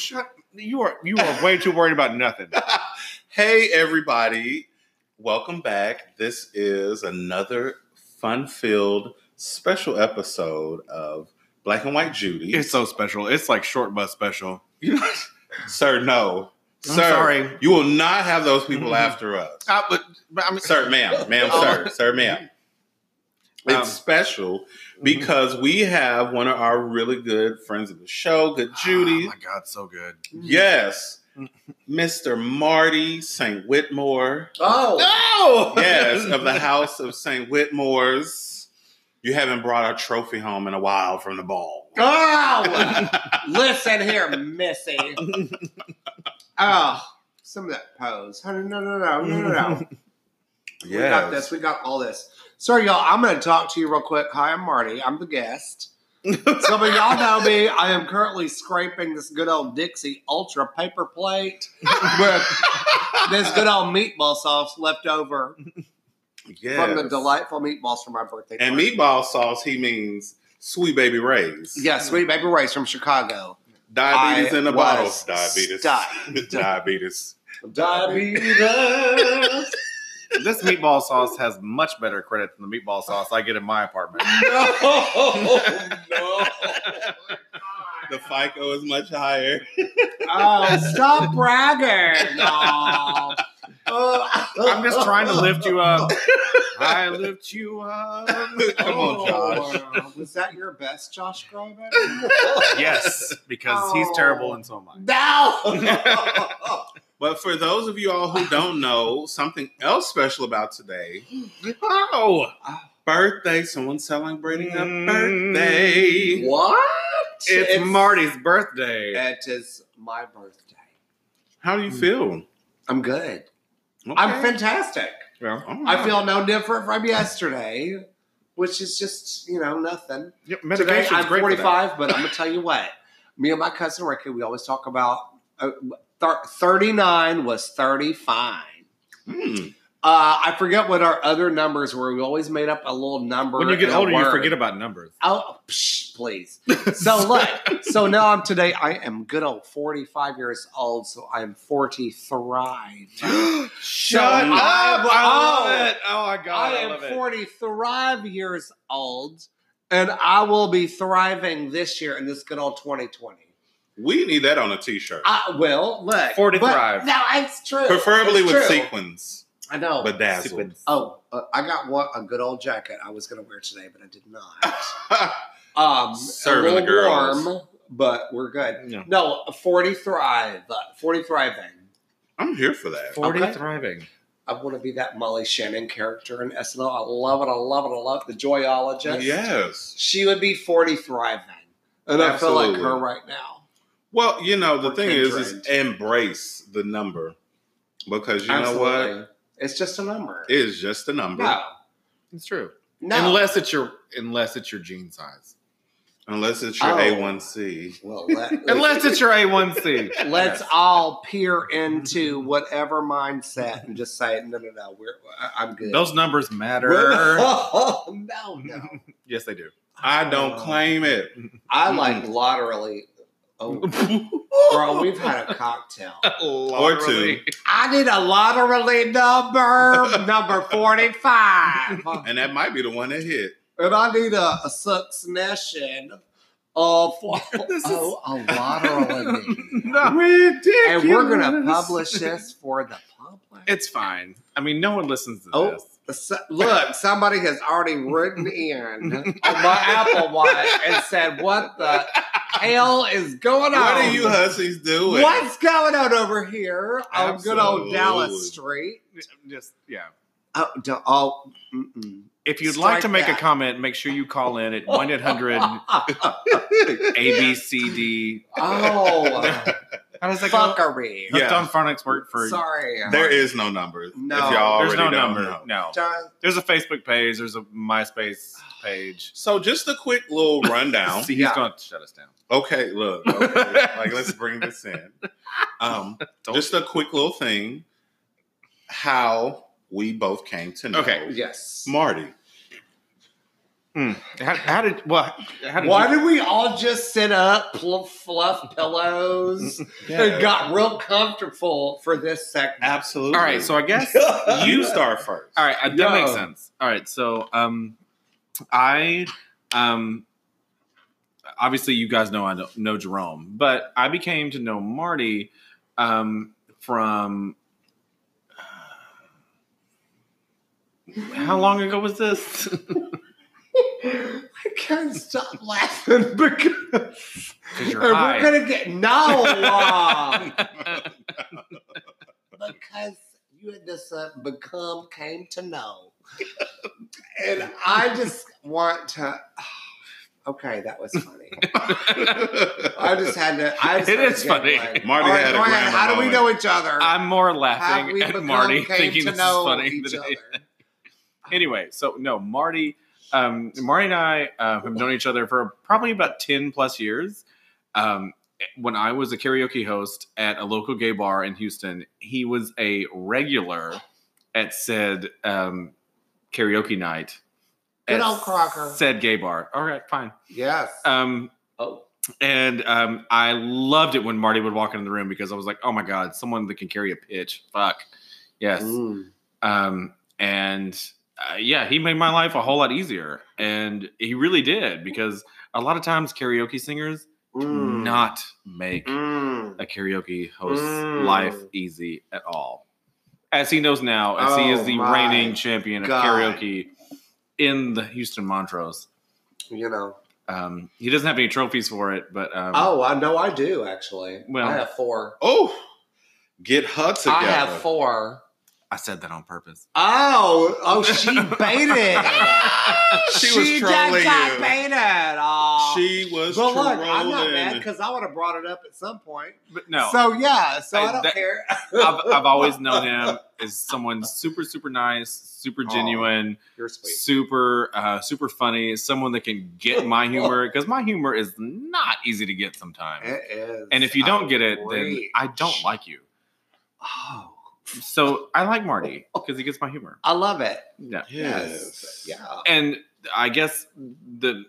shut. You are you are way too worried about nothing. hey, everybody. Welcome back. This is another fun filled special episode of Black and White Judy. It's so special. It's like short bus special. You know, sir, no. I'm sir, sorry. You will not have those people Mhm. after us. Uh, but, but I mean, Sir, ma'am, ma'am, Oh. sir, sir, ma'am. It's Um, special Mm-hmm. Mm-hmm. because we have one of our really good friends of the show, Good ah, Judy. Oh my God, so good. Mm. Yes, Mr. Marty St. Whitmore. Oh, No. Yes, of the House of St. Whitmore's. You haven't brought a trophy home in a while from the ball. oh! Listen here, Missy. Oh, some of that pose. Honey, no, no, no, no, no, no. We got this. We got all this. Sorry, y'all. I'm going to talk to you real quick. Hi, I'm Marty. I'm the guest. Some of y'all know me. I am currently scraping this good old Dixie Ultra paper plate with this good old meatball sauce left over Yes. from the delightful meatballs for my birthday. And party. meatball sauce, he means Sweet Baby Ray's. Yeah, Sweet Baby Ray's from Chicago. Diabetes I in a bottle. was Diabetes. Diabetes. Diabetes. This meatball sauce has much better credit than the meatball sauce I get in my apartment. no, no. The FICO is much higher. Oh, stop bragging. No. Oh. I'm just trying to lift you up. I lift you up. Come on, oh, Josh. Oh, Was that your best, Josh Groban? Yes, because he's Oh. terrible and so am I. No. But for those of you all who don't know, something else special about today Oh, birthday. Someone celebrating a Mm. birthday. what? it's, Marty's birthday. It is my birthday. How do you feel? I'm good. Okay. I'm fantastic. Well, All I feel no different from yesterday, which is just, you know, nothing. yeah, Today, I'm great for that. 45, but I'm going to tell you what. Me and my cousin Ricky, we always talk about uh, thir- 39 was 35. Hmm. Uh, I forget what our other numbers were. We always made up a little number. When you get older, you forget about numbers. Oh, psh, please. So look, so now I'm today. I am good old 45 years old, so I'm 40 thrive. Shut up! I Oh. love it. Oh my god, I I, am love it. 40 thrive years old, and I will be thriving this year in this good old 2020. We need that on a t-shirt. I will look 40 but- thrive. No, it's true. Preferably It's with true. sequins. I know. Bedazzled. Oh, uh, I got one a good old jacket I was going to wear today, but I did not. Um, Serving the girls. warm, but we're good. Yeah. No, 40 thrive. uh, 40 thriving. I'm here for that. 40 Okay. thriving. I want to be that Molly Shannon character in SNL. I love it. I love it. I love it. The Joyologist. Yes. She would be 40 thriving. And I feel like her right now. Well, you know, the thing is, is embrace the number because you know what? It's just a number. It is just a number. no. It's true. No. Unless it's your unless it's your jean size. Unless it's your Oh. A1C. well, let, Unless it's your A1C. let's all peer into whatever mindset and just say, no, no, no, we're, I- I'm good. Those numbers matter. no, no. yes, they do. I don't claim it. I like lotterily. Oh, girl, we've had a cocktail. Or two. I need a lottery number, number 45. And that might be the one that hit. And I need a, a succession of This is- oh, a lottery. No, Ridiculous. and we're going to publish this for the public. it's fine. I mean, no one listens to Oh. this. So- Look, somebody has already written in on my Apple Watch and said, "What the hell is going on? What are you hussies doing? What's going on over here on good old Dallas Street?" Just yeah. Oh, do, oh mm-mm. If you'd Strike like to make that. a comment, make sure you call in at one eight hundred ABCD. oh, How does that go? fuckery. Yeah. Hooked on phonics work for. Sorry, There is no number. No. if y'all There's no number. know. No. John, There's a Facebook page. There's a MySpace page. So just a quick little rundown. See, he's Yeah. going to shut us down. Okay, look. Okay. like let's bring this in. Um, just a quick little thing. How we both came to know Okay. yes. Marty. Hmm. How, how did well? How did Why you, did we all just sit up, pl- fluff pillows, and got real comfortable for this segment? Absolutely. all right, so I guess you start first. All right, uh, that makes sense. All right, so um, I um, obviously you guys know I don't know Jerome, but I became to know Marty um from. How long ago was this? I can't stop laughing because we're high. gonna get no uh, because you had this uh, become came to know, and I just want to. Okay, that was funny. I just had to. I just It is funny. Marty right, had a go ahead. How do we know each other? I'm more laughing at Marty thinking this is funny. anyway, so no, Marty, um, Marty and I uh, have known each other for probably about ten plus years. Um, when I was a karaoke host at a local gay bar in Houston, he was a regular at said um, karaoke night. Good old Crocker. Said gay bar. All right, fine. Yes. Um, oh. and um, I loved it when Marty would walk into the room because I was like, oh my god, someone that can carry a pitch. Fuck, yes. Mm. Um, and uh, yeah, he made my life a whole lot easier, and he really did because a lot of times karaoke singers do Mm. not make Mm. a karaoke host's Mm. life easy at all. As he knows now, as he is Oh the reigning champion of karaoke in the Houston Montrose. You know. Um, he doesn't have any trophies for it, but um, Oh, I know I do actually. Well- I have four. oh, get together. I have four. I said that on purpose. Oh, oh, she baited. She was just trolling got you. baited. Oh. She was but look. I'm not mad because I would have brought it up at some point. But no, So yeah, so I, I- don't that- care. I've, I've always known him as someone super, super nice, super genuine, You're sweet. super, uh, super funny. Someone that can get my humor because my humor is not easy to get sometimes. It is. And if you don't get it, then. I don't like you. Oh, So I like Marty because he gets my humor. I love it. Yeah. Yes. Yeah. And I guess the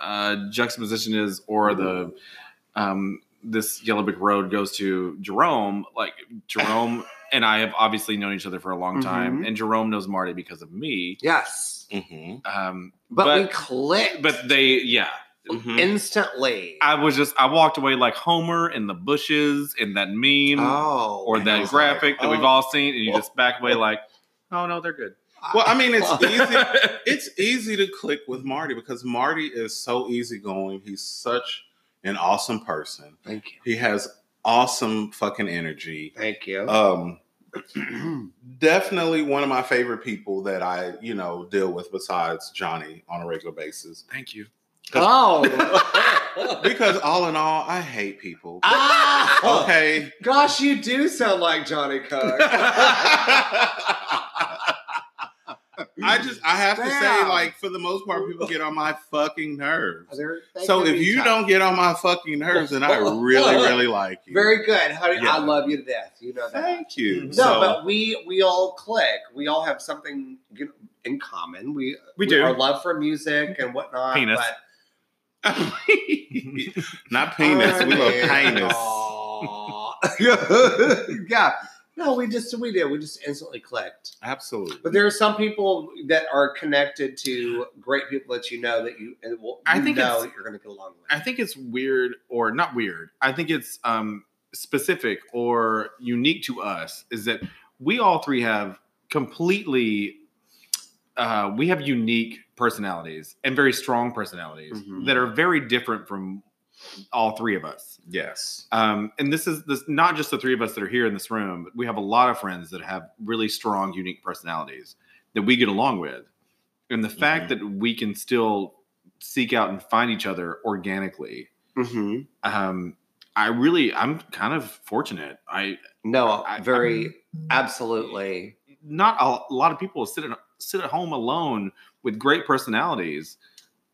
uh, juxtaposition is, or the um, this Yellow Brick Road goes to Jerome. Like Jerome and I have obviously known each other for a long time, Mhm. and Jerome knows Marty because of me. Yes. hmm Um, But, But- we clicked. but they, yeah, hmm instantly. I was just I walked away like Homer in the bushes in that meme oh, or that graphic like, that we've oh. all seen, and you just back away like, oh no, they're good. Well, I mean, it's easy. It's easy to click with Marty because Marty is so easygoing. He's such an awesome person. Thank you. He has awesome fucking energy. Thank you. Um, definitely one of my favorite people that I, you know, deal with besides Johnny on a regular basis. Thank you. Oh. Because all in all, I hate people. ah! Okay. Gosh, you do sound like Johnny Cook. I just I have to say, like, for the most part, people get on my fucking nerves. There- So if you tough. don't get on my fucking nerves, then I really, really like you. very good, honey, Yeah. I love you to death. You know that. Thank you. No, so, but we we all click. We all have something you know, in common. We We do. our love for music and whatnot. Penis. But not penis. We love penis. Yeah. No, we just we did. We just instantly clicked. Absolutely. But there are some people that are connected to great people that you know that you, and will, I think know that you're going to get along with. I think it's weird, or not weird. I think it's um, specific or unique to us. Is that we all three have completely, uh, we have unique personalities and very strong personalities Mhm. that are very different from all three of us. Yes. Um, and this is this not just the three of us that are here in this room. But we have a lot of friends that have really strong, unique personalities that we get along with, and the fact that we can still seek out and find each other organically. Mm-hmm. Um, I really, I'm kind of fortunate. I No, I- very absolutely. not a, lot of people sit at sit at home alone with great personalities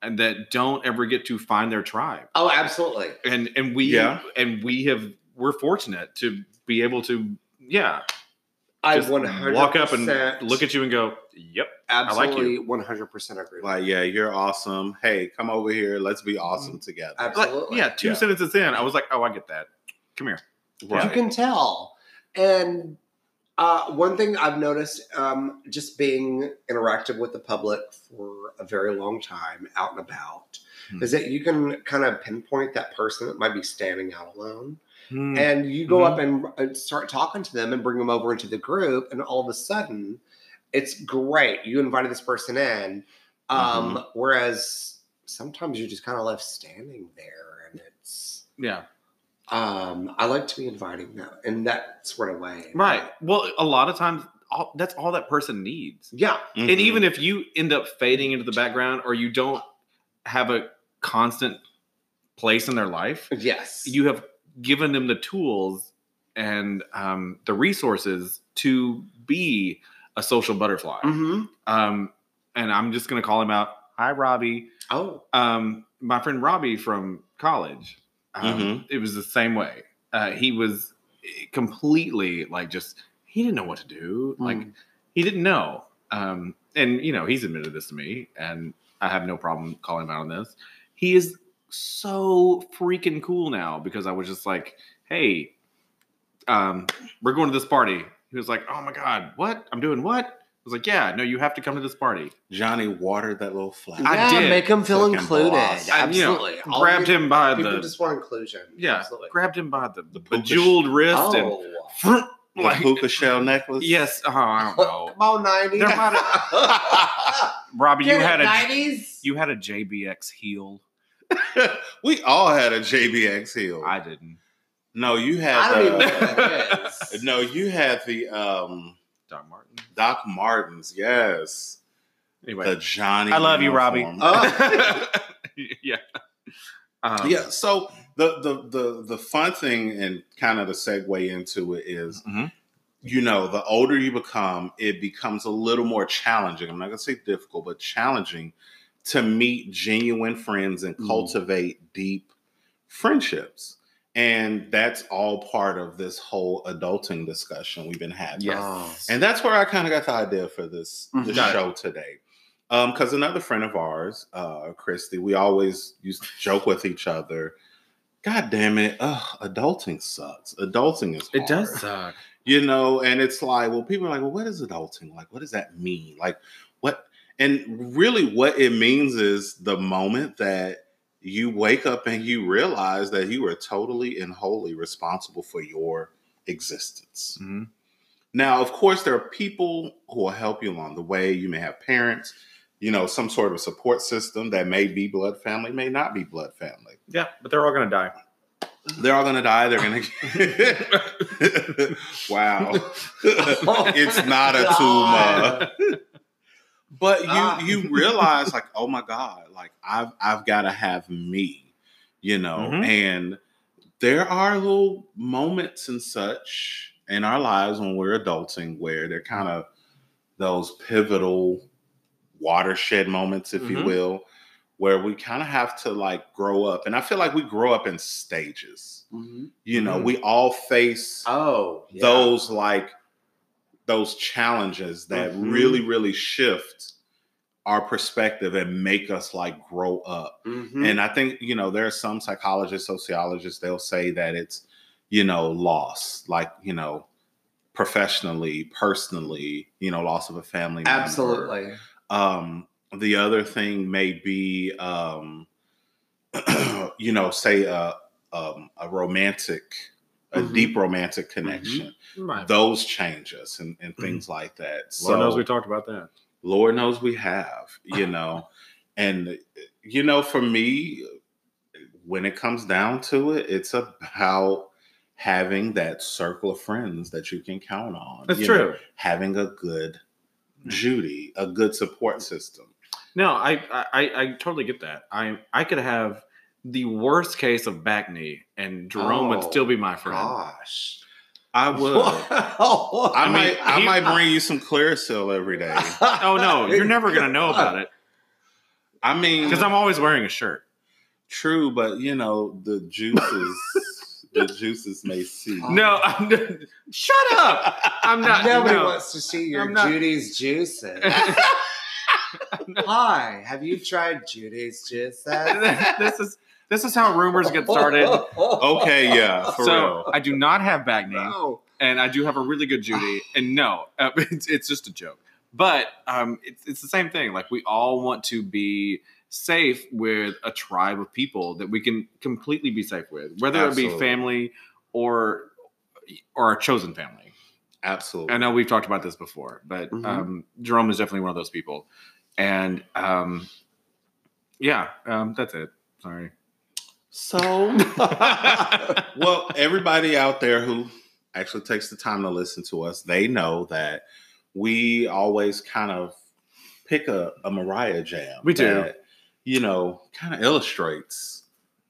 and that don't ever get to find their tribe. Oh, absolutely. And and we Yeah. and we have we're fortunate to be able to yeah I just 100% walk up and look at you and go, "Yep, absolutely 100% agree. Like, yeah, you're awesome. Hey, come over here. Let's be awesome together. Ab- Like, Absolutely. yeah." Two Yeah. sentences in, I was like, "Oh, I get that. Come here." You can tell. And uh, one thing I've noticed, um, just being interactive with the public for a very long time, out and about, Hmm. is that you can kind of pinpoint that person that might be standing out alone, Hmm. and you go Mhm. up and, start talking to them and bring them over into the group, and all of a sudden, it's great. You invited this person in, um, whereas sometimes you're just kind of left standing there, and it's. Yeah, Um, I like to be inviting them in that sort of way. right. Well, a lot of times, all, that's all that person needs. Yeah. And Mhm. even if you end up fading into the background, or you don't have a constant place in their life, Yes. you have given them the tools and um, the resources to be a social butterfly. hmm Um, and I'm just going to call him out. Hi, Robbie. Oh. Um, my friend Robbie from college. Um, Mhm. It was the same way. Uh, he was completely like just he didn't know what to do. Like Mm. he didn't know. Um, and you know he's admitted this to me, and I have no problem calling him out on this. He is so freaking cool now because I was just like, hey, um, we're going to this party. He was like, oh my god, what? I'm doing what? I was like, yeah, no, you have to come to this party. Johnny watered that little flower. I yeah, did. make him feel Fucking included. boss. I, you know, Absolutely. All grabbed we- him by People the just want inclusion. yeah, Absolutely. grabbed him by the, The puka bejeweled wrist Oh. and fruit, The like hookah shell necklace. yes, oh, I don't know. Come on, 90s. There Robbie, you had a 90s. you had a JBX heel. we all had a JBX heel. I didn't. no, you I had don't even know the, what that is. no, you had the um Doc Martin. Doc Martens. Yes, Anyway, the Johnny. I love you, Robbie. uniform. Oh. yeah. Um, yeah. So the the the the fun thing and kind of the segue into it is, Mhm. you know, the older you become, it becomes a little more challenging. I'm not gonna say difficult, but challenging to meet genuine friends and Mm. cultivate deep friendships. And that's all part of this whole adulting discussion we've been having. Yes. And that's where I kind of got the idea for this, Mhm. this show today. Because another friend of ours, uh, Christy, we always used to joke with each other. God damn it, ugh, adulting sucks. Adulting is hard. It does suck. You know, and it's like, well, people are like, well, what is adulting? Like, what does that mean? Like, what? And really, what it means is the moment that you wake up and you realize that you are totally and wholly responsible for your existence. Mhm. Now, of course, there are people who will help you along the way. You may have parents, you know, some sort of support system that may be blood family, may not be blood family. Yeah, but they're all gonna die. They're all going to die. They're going to. wow. it's not a tumor. But you Ah. you realize like, oh my God, like I've I've got to have me, you know, Mhm. and there are little moments and such in our lives when we're adulting where they're kind of those pivotal watershed moments, if you Mhm. will, where we kind of have to like grow up. And I feel like we grow up in stages. Mhm. You know, Mhm. we all face Oh, yeah. those like those challenges that Mhm. really really shift our perspective and make us like grow up Mhm. and i think you know there are some psychologists sociologists they'll say that it's you know loss like you know professionally personally you know loss of a family member. Absolutely. um the other thing may be um you know say a um, a romantic a Mhm. deep romantic connection Right. those change us and, and things like that so Lord knows we talked about that. lord knows we have you know and you know for me when it comes down to it it's about having that circle of friends that you can count on That's you true. know, having a good Judy, a good support system. No, I, I I totally get that. I I could have the worst case of bacne, and Jerome would Oh, still be my friend. Gosh. I would. I, I might. I he- might bring you some Clearasil every day. Oh no, you're never gonna know about it I mean, because I'm always wearing a shirt. true, but you know the juices. the juices may see. No, I'm, shut up. I'm not. Nobody no. wants to see your Judy's juices. Hi, have you tried Judy's juices? this is this is how rumors get started. Okay, yeah, for so real. I do not have bacne, No. and I do have a really good Judy. And no, uh, it's, it's just a joke. But um, it's it's the same thing. Like we all want to be safe with a tribe of people that we can completely be safe with, whether it be family or or our chosen family. Absolutely. I know we've talked about this before, but Mhm. um, Jerome is definitely one of those people. And um, yeah, um, that's it. Sorry. So, well, everybody out there who actually takes the time to listen to us, they know that we always kind of pick a, a Mariah jam. We do. That, you know, kind of illustrates,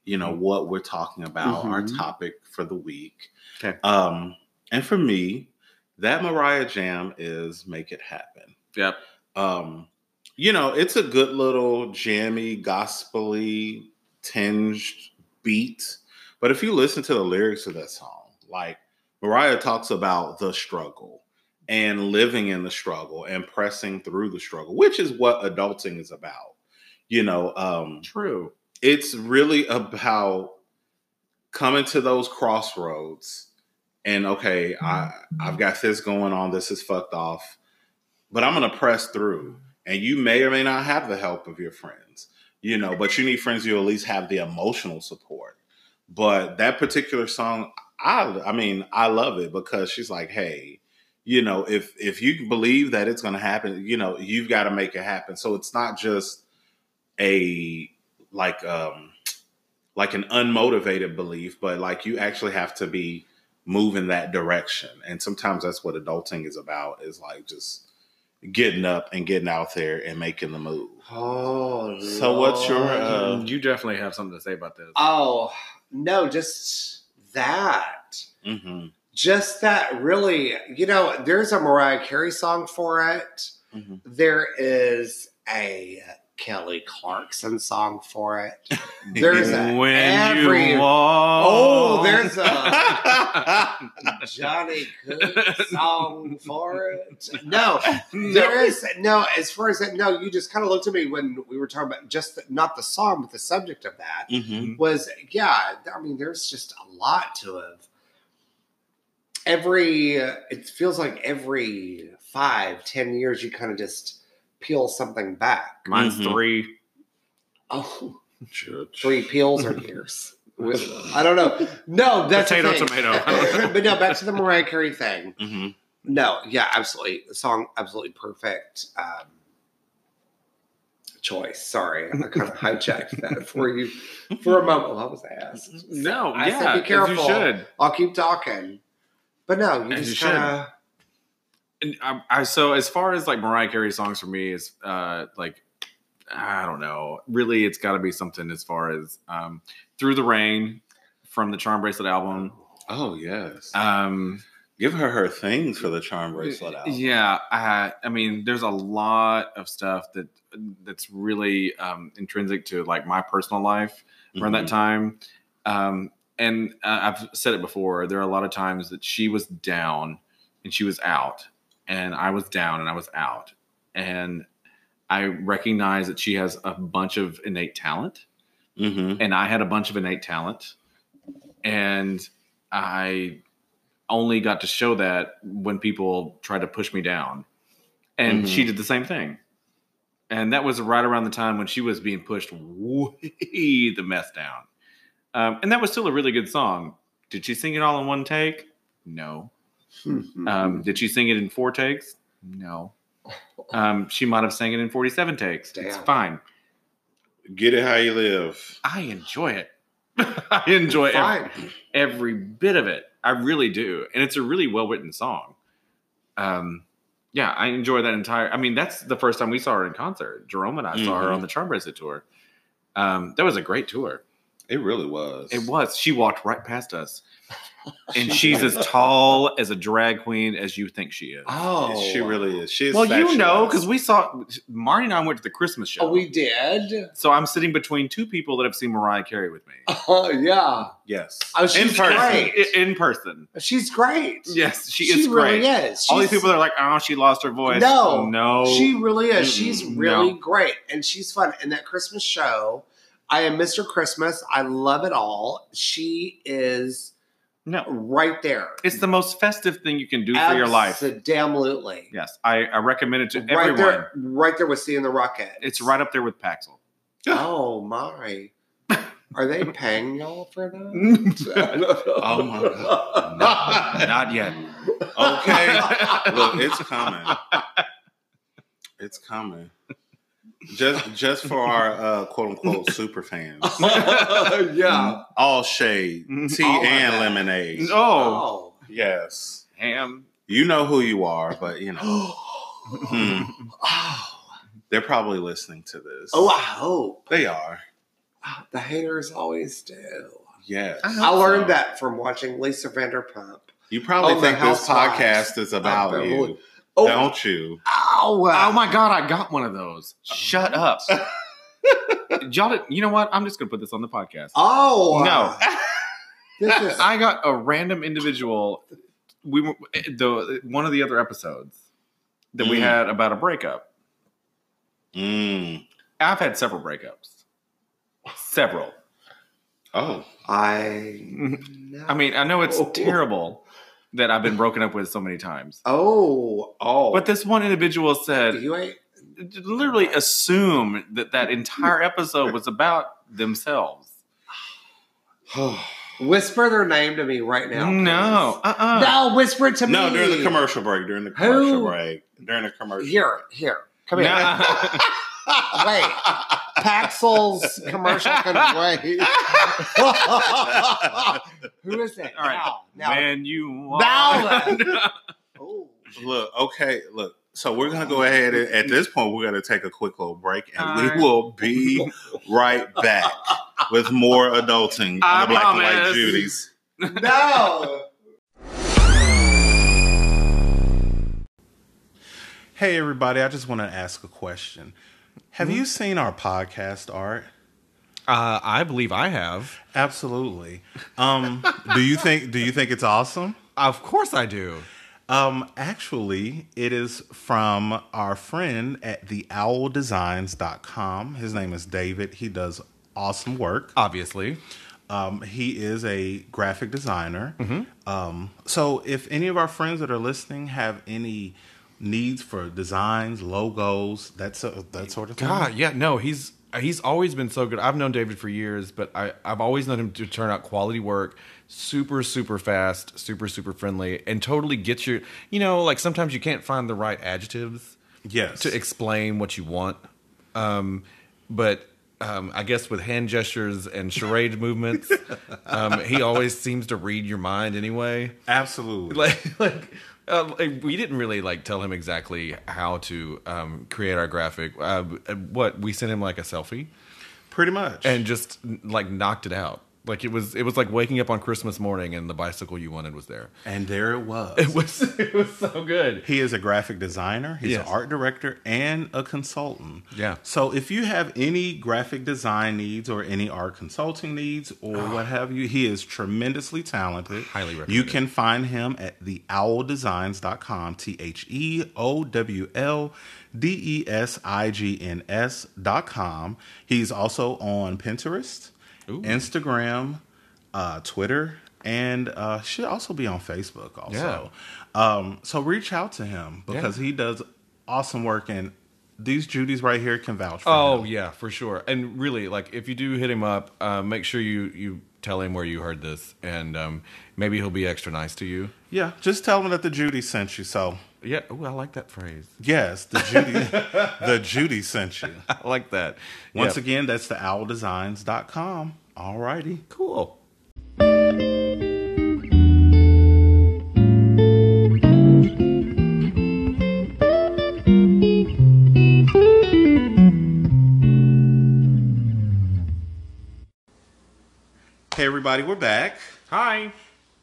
you know, what we're talking about, our Mhm. topic for the week. Okay. Um, and for me, that Mariah jam is Make It Happen. Yep. Um, you know, it's a good little jammy, gospely tinged beat. But if you listen to the lyrics of that song, like Mariah talks about the struggle and living in the struggle and pressing through the struggle, which is what adulting is about. You know, um, True. it's really about coming to those crossroads and okay, I I've got this going on, this is fucked off, but I'm gonna press through. And you may or may not have the help of your friends, you know, but you need friends who at least have the emotional support. But that particular song, I I mean, I love it because she's like, hey, you know, if if you believe that it's gonna happen, you know, you've got to make it happen. So it's not just a like um like an unmotivated belief, but like you actually have to be moving that direction. And sometimes that's what adulting is about is like just getting up and getting out there and making the move. Oh, So what's your, uh, you definitely have something to say about this. oh no, just that. Mm-hmm. Just that really, you know, there's a Mariah Carey song for it. Mhm. There is a Kelly Clarkson song for it. There's a when every you walk. Oh, there's a Johnny Cook song for it. No, there is no. As far as that, no. You just kind of looked at me when we were talking about just the, not the song, but the subject of that Mm-hmm. was yeah. I mean, there's just a lot to it. Every it feels like every five, ten years, you kind of just peel something back. Mine's Mhm. three. Oh, Church. three peels or years. I don't know. No, that's the Potato, thing. tomato. but no, back to the Mariah Carey thing. Mm-hmm. No, yeah, absolutely. The song, absolutely perfect. Um, choice. Sorry, I kind of hijacked that for you for a moment. Well, I was asked. No, I yeah, said be careful. You should. I'll keep talking. But no, you As just should. kind of. I, I so as far as like Mariah Carey songs for me is uh like I don't know. Really, it's got to be something as far as um through the rain from the Charm Bracelet album. Oh yes. Um, Give her her things for the charm bracelet out. Yeah, I, I mean, there's a lot of stuff that that's really um, intrinsic to like my personal life around that time. Um, and uh, I've said it before. There are a lot of times that she was down and she was out, and I was down and I was out, and I recognize that she has a bunch of innate talent, Mm-hmm. and I had a bunch of innate talent, and I only got to show that when people tried to push me down, and Mhm. she did the same thing, and that was right around the time when she was being pushed way the mess down, um, and that was still a really good song. Did she sing it all in one take? No. Mm-hmm. Um, did she sing it in four takes? No. Um, she might have sang it in forty-seven takes. It's fine. Get it how you live. I enjoy it. I enjoy every, every bit of it. I really do, and it's a really well written song. Um, yeah, I enjoy that entire. I mean, that's the first time we saw her in concert. Jerome and I saw her on the Charm Bracelet tour. Um, that was a great tour. It really was. It was. She walked right past us. And she's as tall as a drag queen as you think she is. Oh, She really is. She's well, you know, because we saw Marty and I went to the Christmas show. Oh, we did. so I'm sitting between two people that have seen Mariah Carey with me Oh yeah. yes, Oh, she's in person. great. In person. She's great. Yes, she, is great. she is really great. is. All these people are like, "Oh, she lost her voice." No. no, She really is. She's really no. great, and she's fun. And that Christmas show, I am Mr. Christmas. I love it all. She is no. right there. It's the most festive thing you can do for your life. Absolutely. Yes, I, I recommend it to Right everyone. there, right there with seeing the rocket. It's right up there with Paxil. Oh my! Are they paying y'all for that? Oh my god. Not, not yet. Okay, look, it's coming. It's coming. Just just for our uh, quote unquote super fans. yeah. All shade, tea All and lemonade. No, Oh. Yes. ham. You know who you are, but you know. Hmm. oh. They're probably listening to this. Oh, I hope. They are. Ah, The haters always do. Yes. I I learned So, that from watching Lisa Vanderpump. You probably Oh, think this podcast is about of you. Beverly- Oh, Don't you? ow. Oh my god, I got one of those. Shut up. Y'all, you know what? I'm just gonna put this on the podcast. Oh No. This is I got a random individual. We were the one of the other episodes that we Mm. had about a breakup. Mm. I've had several breakups. Several. Oh. I. I mean, I know it's Oh. terrible that I've been broken up with so many times. Oh, oh. But this one individual said, you ain't. literally assume that that entire episode was about themselves. Whisper their name to me right now. no, uh, please. uh No, whisper it to no, me. No, during the commercial break. During the commercial Who? break. During the commercial. Here, here. Come here. Nah. Wait. Paxil's commercial can wait. Who is it? All right. Now, now. When you Now want- Oh. Look, okay, look. So we're gonna go ahead and at this point we're gonna take a quick little break and All we right. will be right back with more adulting I on the Black and White promise. Judies. No. Hey everybody, I just want to ask a question. Have you seen our podcast art? Uh, I believe I have. Absolutely. Um, do you think do you think it's awesome? Of course I do. Um, actually, it is from our friend at theowldesigns.com. His name is David. He does awesome work. Obviously. Um, he is a graphic designer. Um, so, if any of our friends that are listening have any needs for designs, logos, that's a, that sort of thing. God, yeah, no, he's he's always been so good. I've known David for years, but I, I've always known him to turn out quality work, super, super fast, super, super friendly, and totally gets your you know, like sometimes you can't find the right adjectives yes, to explain what you want. Um, but um, I guess with hand gestures and charade movements, um, he always seems to read your mind anyway. absolutely. like like uh, we didn't really like tell him exactly how to um, create our graphic. Uh, what we sent him like a selfie Pretty much. and just like knocked it out. Like it was it was like waking up on Christmas morning and the bicycle you wanted was there. and there it was. It was it was so good. He is a graphic designer, he's Yes. an art director, and a consultant. Yeah. So if you have any graphic design needs or any art consulting needs or ah. what have you, he is tremendously talented. Highly recommend You can find him at theowldesigns.com, dot com. He's also on Pinterest, Ooh. Instagram, uh, Twitter, and uh, should also be on Facebook also. Um, so reach out to him because he does awesome work, and these Judys right here can vouch for Oh him. yeah, for sure. And really, like if you do hit him up, uh, make sure you you tell him where you heard this, and um, maybe he'll be extra nice to you. Yeah, just tell him that the Judy sent you. So Yeah. Ooh, I like that phrase. yes, the Judy, the Judy sent you. I like that. Once Yeah. again, that's the owldesigns.com. All righty. cool. Hey, everybody, we're back. Hi.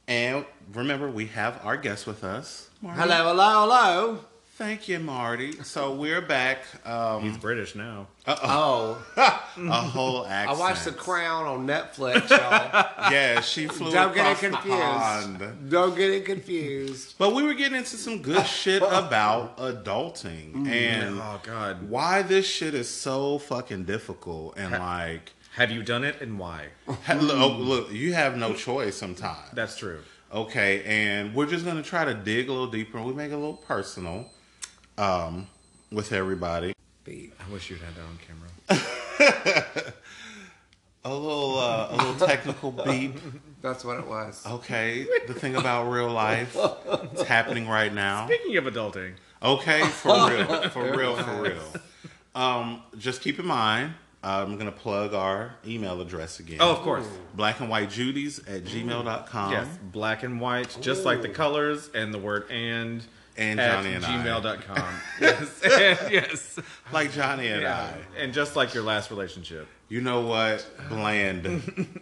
And remember, we have our guest with us. Marty. Hello, hello, hello. Thank you, Marty. So we're back. Um, He's British now. Oh, a whole accent. I watched The Crown on Netflix, y'all. Yeah, she flew Don't get across it the pond. confused. Don't get it confused. But we were getting into some good shit about adulting and Oh God. why this shit is so fucking difficult and like Have you done it and why? look, look, you have no choice sometimes. That's true. Okay, and we're just gonna try to dig a little deeper and we make it a little personal um, with everybody. Beat. I wish you'd had that on camera. A little uh, a little technical beep. That's what it was. Okay, the thing about real life, it's happening right now. Speaking of adulting, Okay, for real, for real, for real. Um, just keep in mind, I'm gonna plug our email address again. oh, of course, black and white judies at gmail.com. yes, black and white, just like the colors and the word and. And at Johnny and I. gmail.com. yes, and, yes, Like Johnny and yeah. I. and just like your last relationship. You know what? Bland,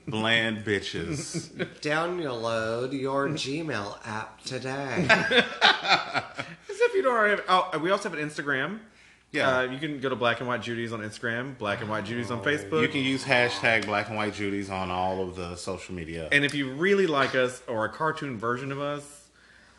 bland bitches. Download your Gmail app today. As if you don't already have. Oh, we also have an Instagram. Yeah. Uh, you can go to Black and White Judy's on Instagram, Black and White Judy's on Facebook. You can use hashtag black and white Judy's on all of the social media. and if you really like us or a cartoon version of us,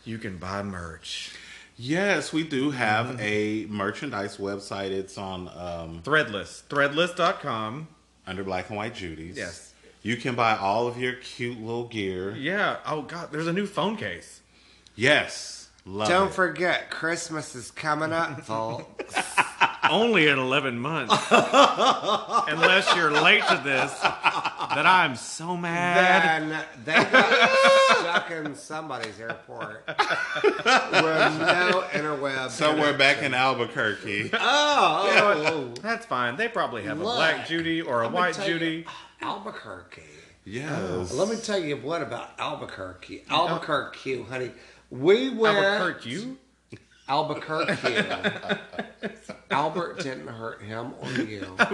you can buy merch. yes, we do have a merchandise website. It's on um, Threadless. Threadless.com. under black and white Judy's. Yes. You can buy all of your cute little gear. Yeah. Oh, God. There's a new phone case. Yes. Love Don't it. forget, Christmas is coming up, folks. Only in 11 months. Unless you're late to this, that I'm so mad. then they got stuck in somebody's airport with no interweb. Somewhere back in. Albuquerque. Oh, oh, oh. That's fine. They probably have a black Judy or a white tell you, Judy. Albuquerque. Yes. Let me tell you what about Albuquerque. Albuquerque, honey. We went Albuquerque. You? Albuquerque. Albert didn't hurt him or you.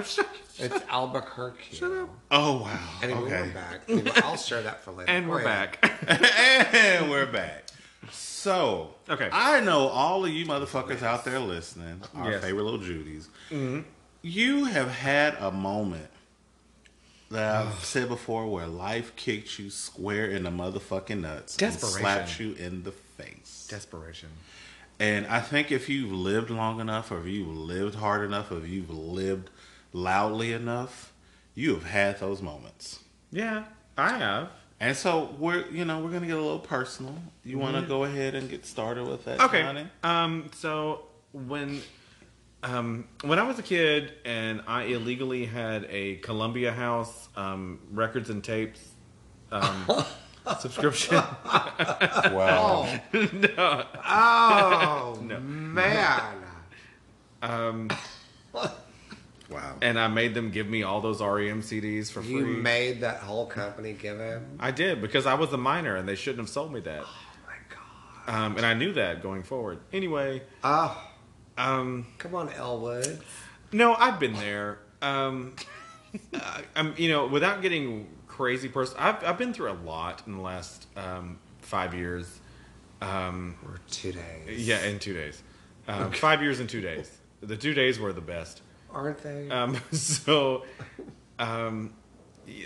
It's Albuquerque. Shut up. Oh wow. Anyway, okay. we're back. Anyway, I'll share that for later. And we're ahead. back. and we're back. So, Okay. I know all of you motherfuckers out there listening, our Yes. favorite little Judies. Mm-hmm. You have had a moment that I've said before where life kicked you square in the motherfucking nuts Desperation. and slapped you in the face. Desperation. And I think if you've lived long enough, or if you've lived hard enough, or if you've lived loudly enough, you have had those moments. Yeah, I have. And so we're, you know, we're gonna get a little personal. You want to go ahead and get started with that, Okay. Johnny? Um. So when, um, when I was a kid and I illegally had a Columbia House um, records and tapes um, subscription. Wow. no. Oh, man. Um, wow. and I made them give me all those REM CDs for free. You made that whole company give him? I did because I was a minor and they shouldn't have sold me that. Oh, my God. Um, and I knew that going forward. Anyway, Oh, um, come on, Elwood. no, I've been there. Um, I- I'm, you know, without getting crazy person, I've I've been through a lot in the last um, five years. Um, Or two days. yeah, in two days. Um, Five years and two days. The two days were the best. Aren't they? Um, so, um,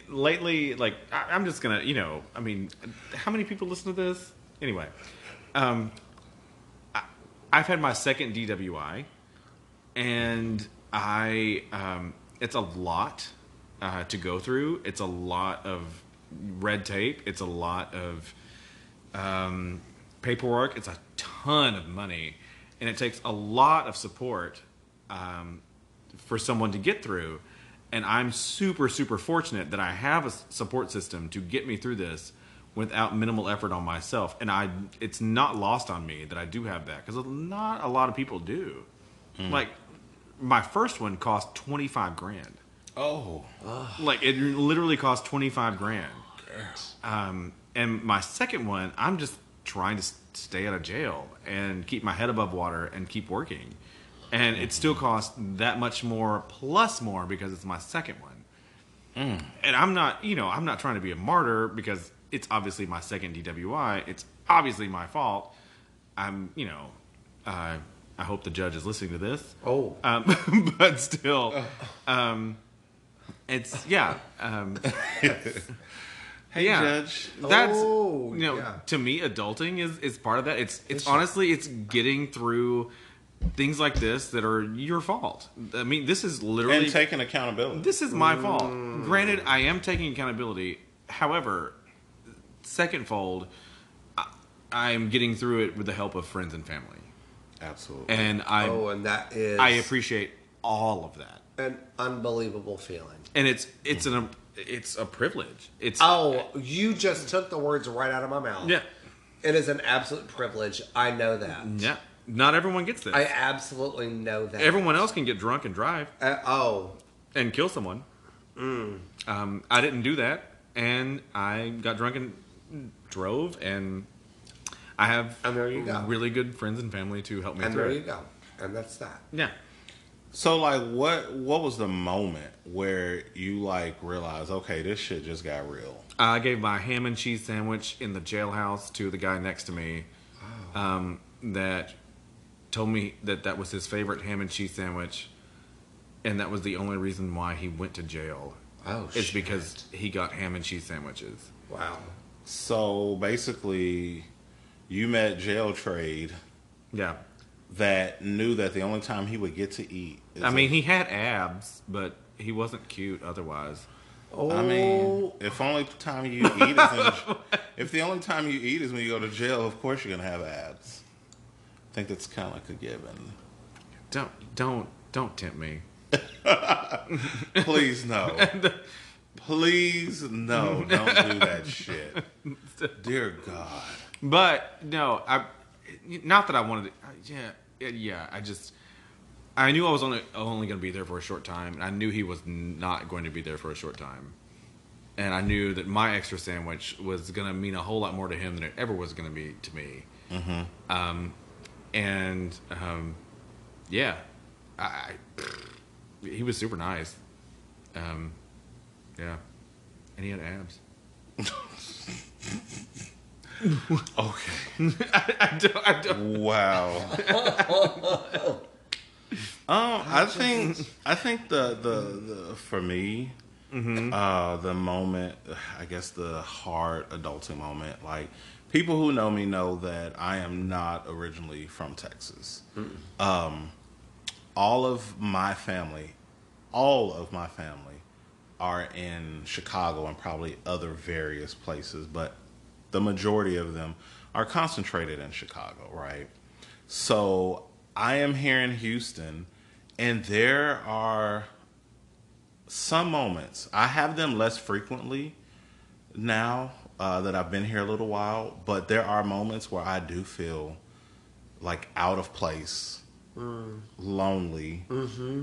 lately, like I, I'm just gonna, you know, I mean, how many people listen to this? Anyway, um, I, I've had my second DWI, and I, um, it's a lot uh, to go through. It's a lot of red tape. It's a lot of um, paperwork. It's a ton of money, and it takes a lot of support um, for someone to get through. And I'm super, super fortunate that I have a support system to get me through this without minimal effort on myself. And I, it's not lost on me that I do have that because not a lot of people do. Like my first one cost twenty five grand. Oh. Like it literally cost twenty five grand. Um, and my second one, I'm just trying to s- stay out of jail and keep my head above water and keep working. And it still costs that much more plus more because it's my second one. And I'm not, you know, I'm not trying to be a martyr because it's obviously my second DWI. It's obviously my fault. I'm, you know, uh, I hope the judge is listening to this. Oh. Um, but still, um, it's yeah. Um, Hey, yeah, Judge. That's Oh, you know, yeah. to me, adulting is is part of that. It's it's It's- honestly, it's getting through things like this that are your fault. I mean, this is literally And taking accountability. this is my fault. Granted, I am taking accountability. However, second fold, I, I'm getting through it with the help of friends and family, Absolutely. and I oh, and that is I appreciate all of that. An unbelievable feeling. And it's it's an it's a privilege. It's Oh, you just took the words right out of my mouth. yeah It is an absolute privilege. I know that. yeah. Not everyone gets this. I absolutely know that. Everyone else can get drunk and drive Uh, oh, and kill someone. Um, I didn't do that, and I got drunk and drove, and I have And there you go. really good friends and family to help me and through. there it. you go. And that's that. Yeah. So like what what was the moment where you like realized, okay, this shit just got real? I gave my ham and cheese sandwich in the jailhouse to the guy next to me um, that told me that that was his favorite ham and cheese sandwich, and that was the only reason why he went to jail. Oh, It's shit. because he got ham and cheese sandwiches. Wow. So basically you met jail trade Yeah. that knew that the only time he would get to eat I mean, he had abs, but he wasn't cute otherwise. Oh, I mean, if only time you eat is in, if the only time you eat is when you go to jail, of course you're gonna have abs. I think that's kind of like a given. Don't don't don't tempt me. Please no. Please no. Don't do that shit. Dear God. But no, I not that I wanted to. Yeah, yeah. I just I knew I was only only going to be there for a short time, and I knew he was not going to be there for a short time. And I knew that my extra sandwich was going to mean a whole lot more to him than it ever was going to be to me. Um, and um, yeah, I, I he was super nice. Um, yeah, and he had abs. Okay. I, I don't. I don't. Wow. um, I think I think the the, the for me, uh, the moment, I guess the hard adulting moment, like people who know me know that I am not originally from Texas. Um, all of my family, all of my family are in Chicago and probably other various places, but the majority of them are concentrated in Chicago, right? So I am here in Houston, and there are some moments. I have them less frequently now uh, that I've been here a little while, but there are moments where I do feel like out of place, lonely.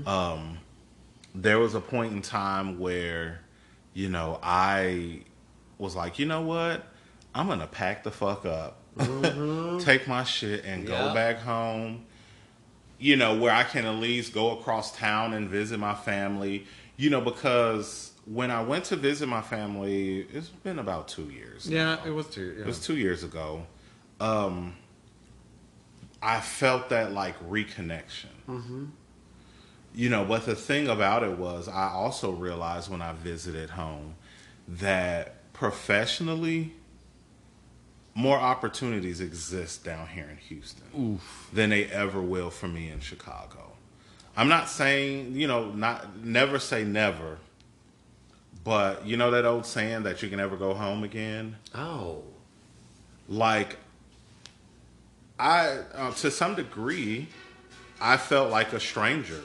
Um, there was a point in time where, you know, I was like, you know what? I'm gonna pack the fuck up, take my shit, and go back home. You know, where I can at least go across town and visit my family. You know, because when I went to visit my family, it's been about two years. Yeah, now. it was too. Yeah. It was two years ago. Um, I felt that like reconnection. You know, but the thing about it was, I also realized when I visited home that professionally, more opportunities exist down here in Houston than they ever will for me in Chicago. I'm not saying, you know, not never say never, but you know that old saying that you can never go home again oh, like I uh, to some degree I felt like a stranger.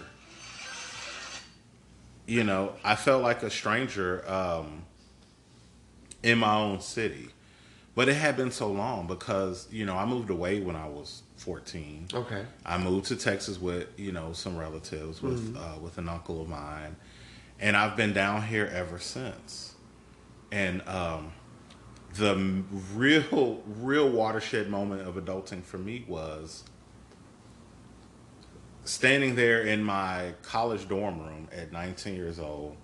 You know, I felt like a stranger um, in my own city, but it had been so long because you know I moved away when I was fourteen. okay. I moved to Texas with you know some relatives with uh, with an uncle of mine, and I've been down here ever since. And um, the real real watershed moment of adulting for me was standing there in my college dorm room at 19 years old,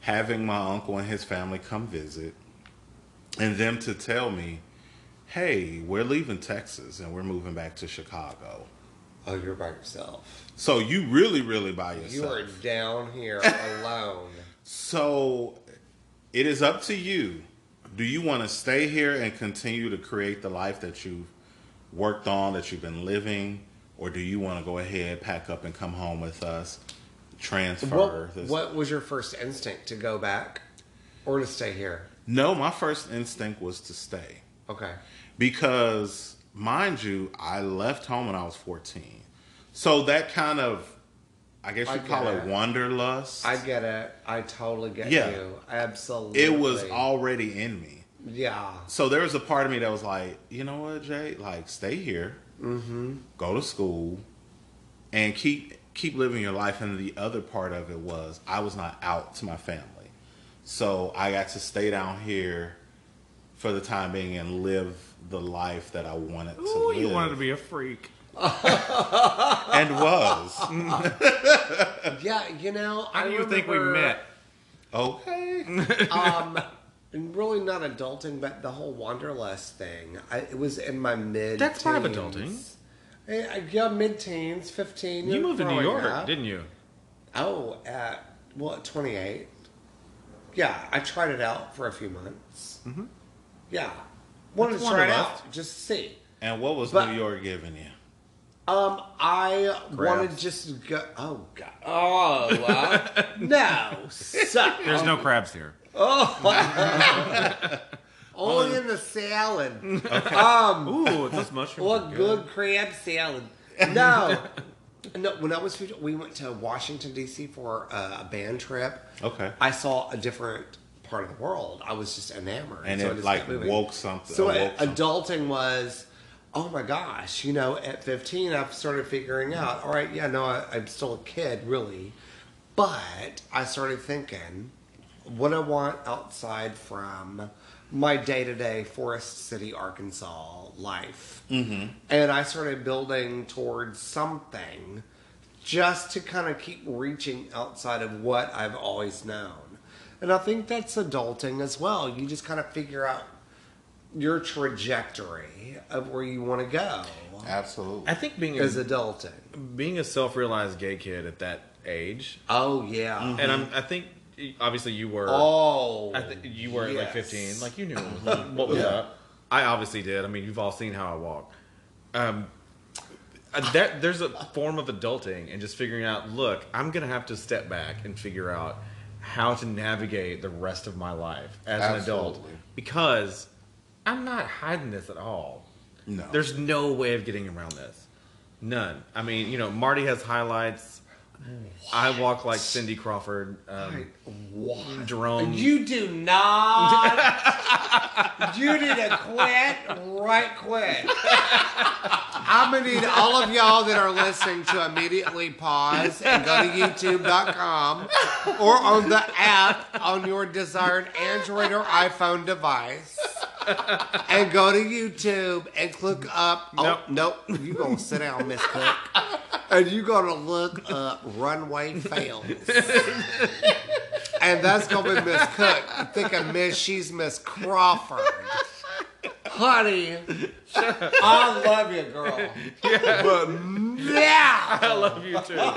having my uncle and his family come visit, and them to tell me, "Hey, we're leaving Texas and we're moving back to Chicago." Oh, you're by yourself. So you really, really by yourself. You are down here alone. So it is up to you. Do you want to stay here and continue to create the life that you've worked on, that you've been living, or do you want to go ahead, pack up, and come home with us, transfer? What, this? what was your first instinct to go back or to stay here? No, my first instinct was to stay Okay. because, mind you, I left home when I was 14. So that kind of, I guess I you call it it. wanderlust. I get it. I totally get Yeah. you. Absolutely. it was already in me. Yeah. So there was a part of me that was like, you know what, Jay? Like, stay here, Mm-hmm. go to school, and keep keep living your life. And the other part of it was I was not out to my family, so I got to stay down here for the time being and live the life that I wanted to Ooh, live. you wanted to be a freak. and was Yeah, you know, How I do you think we met? okay. um, and really not adulting, but the whole wanderlust thing. I, it was in my mid. Teens. That's part of adulting. Yeah, mid teens, fifteen. You moved to New York, up. didn't you? Oh, at well, twenty eight. Yeah, I tried it out for a few months. Mm-hmm. Yeah, wanted That's to try it out just to see. And what was But- New York giving you? Um, I wanted just to go. Oh God! Oh uh, no! Suck. There's no crabs here. Oh. Only in the salad. Um, Ooh, those mushrooms. what are good crab salad? No, no. When I was, 15, we went to Washington D.C. for uh, a band trip. Okay. I saw a different part of the world. I was just enamored, And so it like woke something. So awoke uh, something. adulting was, oh my gosh, you know, at 15, I've started figuring out, all right, yeah, no, I, I'm still a kid, really. But I started thinking, what I want outside from my day to day Forest City, Arkansas life. Mm-hmm. And I started building towards something just to kind of keep reaching outside of what I've always known. And I think that's adulting as well. You just kind of figure out your trajectory of where you want to go Absolutely. I think being a, as adulting. being a self-realized gay kid at that age, Oh yeah. Mm-hmm. and I'm, I think obviously you were. Oh. Think you were like 15, like you knew what was Yeah. up. I obviously did. I mean, you've all seen how I walk. Um, uh, that there's a form of adulting and just figuring out. Look, I'm gonna have to step back and figure out how to navigate the rest of my life as an adult because I'm not hiding this at all. No. There's no way of getting around this. None. I mean, you know, Marty has highlights. I walk like Cindy Crawford. Um, What? Jerome. You do not. you need to quit right quick. I'm gonna need all of y'all that are listening to immediately pause and go to YouTube.com or on the app on your desired Android or iPhone device. And go to YouTube and click up. Oh, nope. You're gonna sit down, Miss Cook. And you're gonna look up runway fails. And that's gonna be Miss Cook. I'm thinking Miss she's Miss Crawford. Honey, I love you, girl. Yeah. But yeah. I love you too. But,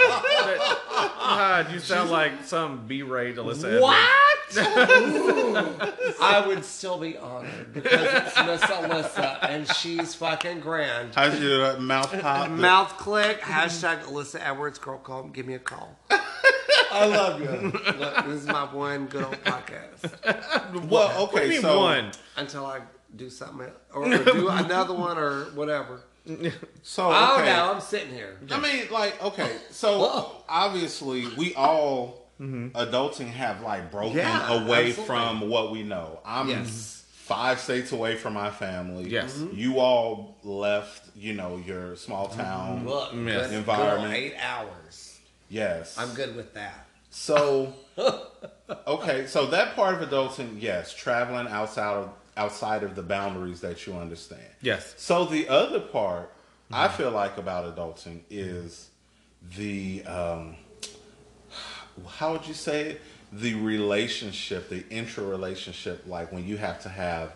God, you sound like some B-rate Alyssa. Edwards. What? I would still be honored because it's Miss Alyssa and she's fucking grand. How's your uh, mouth pop? Mouth click, hashtag Alyssa Edwards, girl call, give me a call. I love you. Look, this is my one good old podcast. well, What do okay, you mean so one? Until I do something else, or, or do another one or whatever. so Oh okay. no, I'm sitting here. I mean, like, okay, so Whoa. obviously we all adulting have like broken Yeah, away absolutely. from what we know. I'm Yes. five states away from my family. Yes. Mm-hmm. You all left, you know, your small town. Look, Yes. good Environment. eight hours. Yes. I'm good with that. So, okay, so that part of adulting, yes, traveling outside of outside of the boundaries that you understand. Yes. So the other part I feel like about adulting is the um, how would you say it? The relationship, the interrelationship, like when you have to have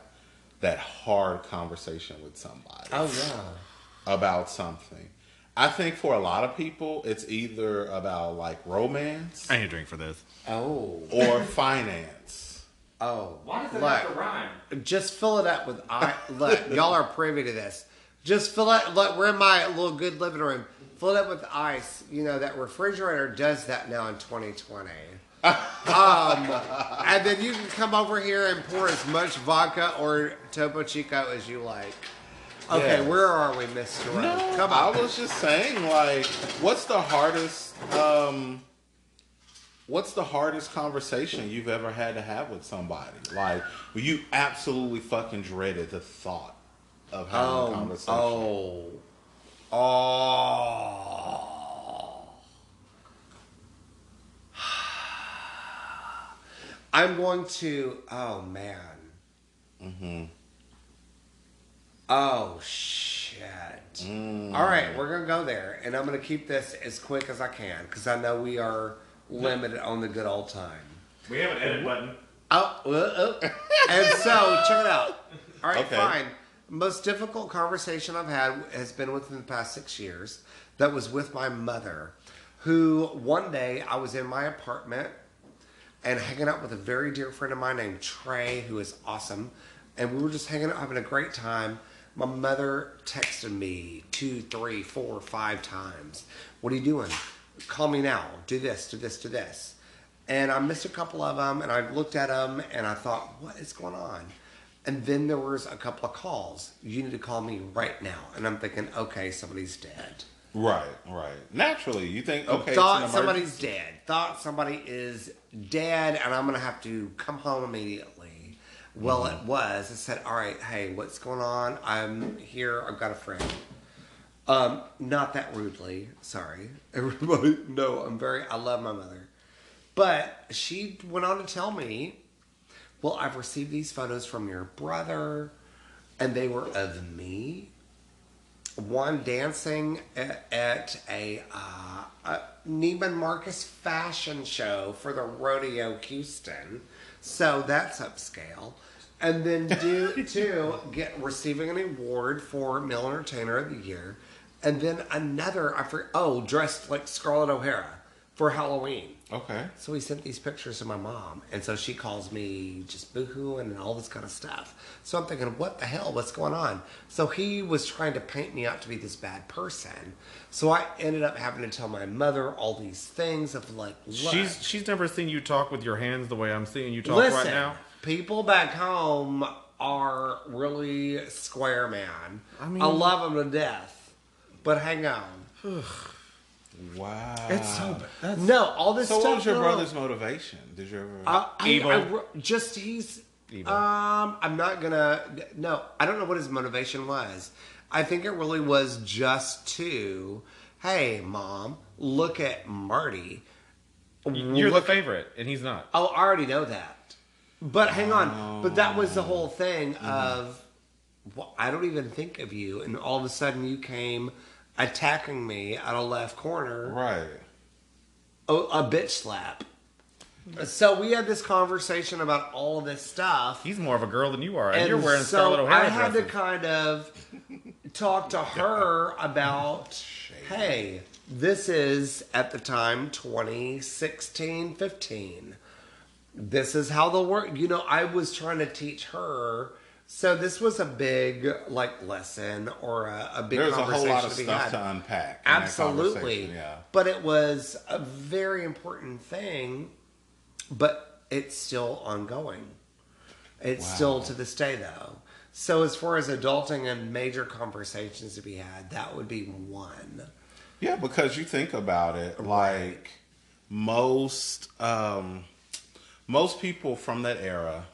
that hard conversation with somebody Oh yeah. about something. I think for a lot of people, it's either about like romance I need a drink for this. Oh. or finance. Oh. Why does it Look, have to rhyme? Just fill it up with I. Look, y'all are privy to this. Just fill it. Look, we're in my little good living room. Fill it up with ice. You know that refrigerator does that now in 2020. um, and then you can come over here and pour as much vodka or Topo Chico as you like. Okay, Yes. where are we, Mister? No, come on. I was just saying, like, what's the hardest, um, what's the hardest conversation you've ever had to have with somebody? Like, where you absolutely fucking dreaded the thought of having a Oh, conversation. oh, oh. I'm going to. Oh man. Mm-hmm. Oh shit. Mm. All right, we're gonna go there, and I'm gonna keep this as quick as I can because I know we are limited on the good old time. We have an edit button. Oh, uh, uh. and so check it out. All right, Okay. fine. Most difficult conversation I've had has been within the past six years. That was with my mother, who one day I was in my apartment and hanging out with a very dear friend of mine named Trey, who is awesome. And we were just hanging out, having a great time. My mother texted me two, three, four, five times. What are you doing? Call me now. Do this, do this, do this. And I missed a couple of them, and I looked at them, and I thought, what is going on? And then there was a couple of calls. You need to call me right now. And I'm thinking, okay, somebody's dead. Right, right. Naturally, you think, okay, thought somebody's dead. Thought somebody is dead, and I'm gonna have to come home immediately. Well, Mm-hmm. it was. I said, "All right, hey, what's going on? I'm here. I've got a friend." Um, not that rudely. Sorry, everybody. No, I'm very. I love my mother, but she went on to tell me, "Well, I've received these photos from your brother, and they were of me." one dancing at, at a, uh, a Neiman Marcus fashion show for the Rodeo Houston. So that's upscale. And then do two get receiving an award for Male Entertainer of the Year, and then another I for oh dressed like Scarlett O'Hara for Halloween. Okay. So he sent these pictures to my mom, and so she calls me just boohoo and all this kind of stuff. So I'm thinking, what the hell? What's going on? So he was trying to paint me out to be this bad person. So I ended up having to tell my mother all these things of like, look, She's she's never seen you talk with your hands the way I'm seeing you talk listen, right now. people back home are really square, man. I mean- I love them to death, but hang on. Wow. It's so bad. That's, No, all this So, stuff. what was your no, brother's motivation? Did you ever? I, I, Evil. I re- just he's. Evil. Um, I'm not gonna. No, I don't know what his motivation was. I think it really was just to, hey, mom, look at Marty. you're the favorite, and he's not. Oh, I already know that. But hang on. But that was the whole thing Mm-hmm. of, well, I don't even think of you, and all of a sudden you came attacking me at a left corner. right. a, a bitch slap. So we had this conversation about all this stuff. He's more of a girl than you are, and, and you're wearing so Scarlett O'Hara I had to kind of talk to her about, hey, this is at the time 2016, 15. This is how the work. You know, I was trying to teach her. So this was a big like lesson or a, a big There's a conversation whole lot of to stuff had. to unpack. Absolutely. Yeah. But it was a very important thing, but it's still ongoing. It's Wow. still to this day, though. So, as far as adulting and major conversations to be had, that would be one. Yeah, because you think about it, like most um most people from that era.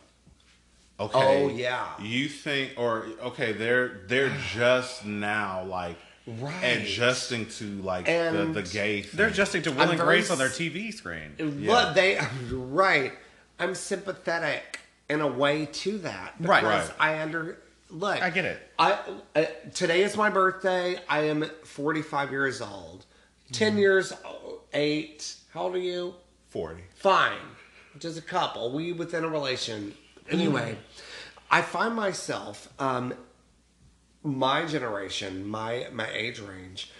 Okay. Oh, yeah. You think or okay, they're they're just now like Right. adjusting to like the, And the gay thing. They're adjusting to Will and Grace on their TV screen. But they, right. I'm sympathetic in a way to that. Right. because Right. I under. Look. I get it. I uh, today is my birthday. I am 45 years old. 10 years, eight How old are you? 40. Fine. Just a couple. We within a relation. Anyway, I find myself, um, my generation, my my age range,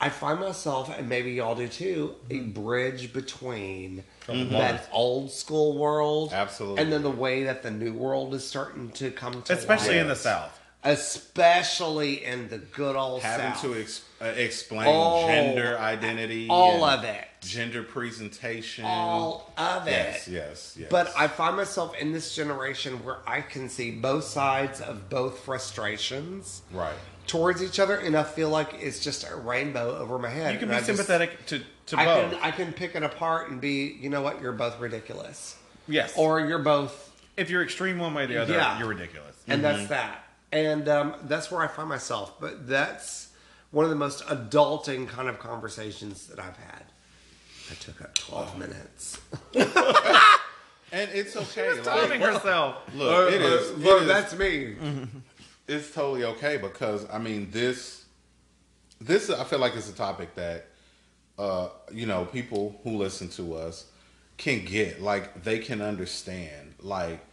I find myself, and maybe y'all do too, a Mm-hmm. bridge between that old school world, Absolutely. and then the way that the new world is starting to come to, Especially light. in the South. Especially in the good old Having South. to ex- uh, explain All- gender identity, all of it. gender presentation, all of it. Yes, yes, yes. But I find myself in this generation where I can see both sides of both frustrations right. towards each other, and I feel like it's just a rainbow over my head. You can be I just- sympathetic to, to I both. can I can pick it apart and be, you know what, you're both ridiculous, yes. or you're both, if you're extreme one way or the other, Yeah. you're ridiculous. and that's that. And um, that's where I find myself. But that's one of the most adulting kind of conversations that I've had. I took up twelve minutes. And it's okay. like, Timing herself. look, it is. Look, it is- that's me. it's totally okay because I mean this this I feel like it's a topic that uh you know people who listen to us can get like they can understand like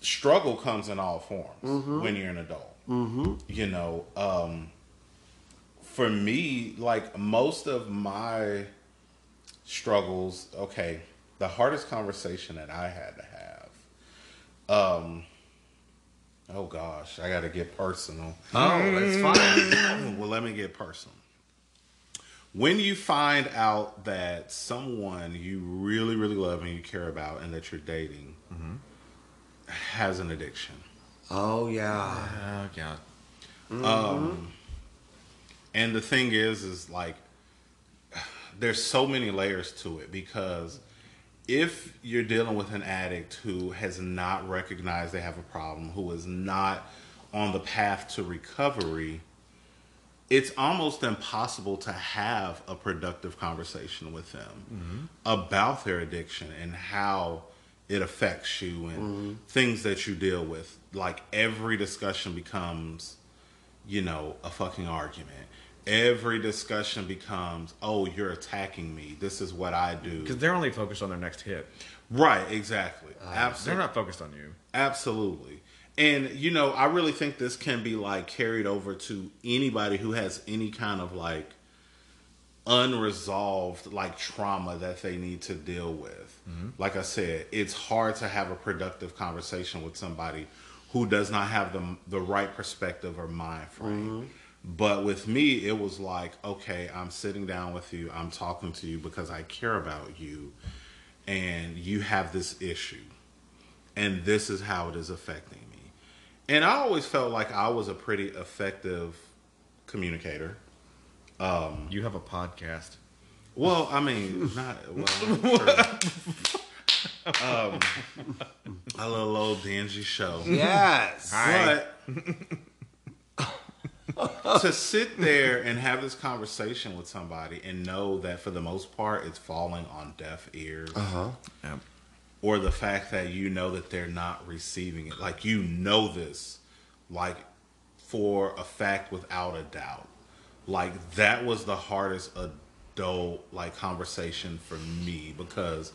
struggle comes in all forms when you're an adult mm-hmm. you know um for me like most of my struggles okay the hardest conversation that I had to have um Oh gosh, I gotta get personal. Oh, it's fine. well, let me get personal. When you find out that someone you really, really love and you care about and that you're dating has an addiction, Oh yeah. Oh, God. um, and the thing is, is like there's so many layers to it because if you're dealing with an addict who has not recognized they have a problem, who is not on the path to recovery, it's almost impossible to have a productive conversation with them about their addiction and how it affects you and mm-hmm. things that you deal with. Like every discussion becomes, you know, a fucking argument. Every discussion becomes, oh, you're attacking me. This is what I do. Because they're only focused on their next hit. Right, exactly. Absolutely. They're not focused on you. Absolutely. And you know, I really think this can be like carried over to anybody who has any kind of like unresolved like trauma that they need to deal with. Mm-hmm. Like I said, it's hard to have a productive conversation with somebody who does not have the the right perspective or mind frame. Mm-hmm. But with me, it was like, okay, I'm sitting down with you, I'm talking to you because I care about you, and you have this issue and this is how it is affecting me. And I always felt like I was a pretty effective communicator. Um, you have a podcast. Well, I mean, not well, um, a little old dingy show. Yes. But to sit there and have this conversation with somebody and know that for the most part it's falling on deaf ears. Uh-huh. Yeah. or the fact that you know that they're not receiving it like you know this like for a fact without a doubt like that was the hardest adult like conversation for me because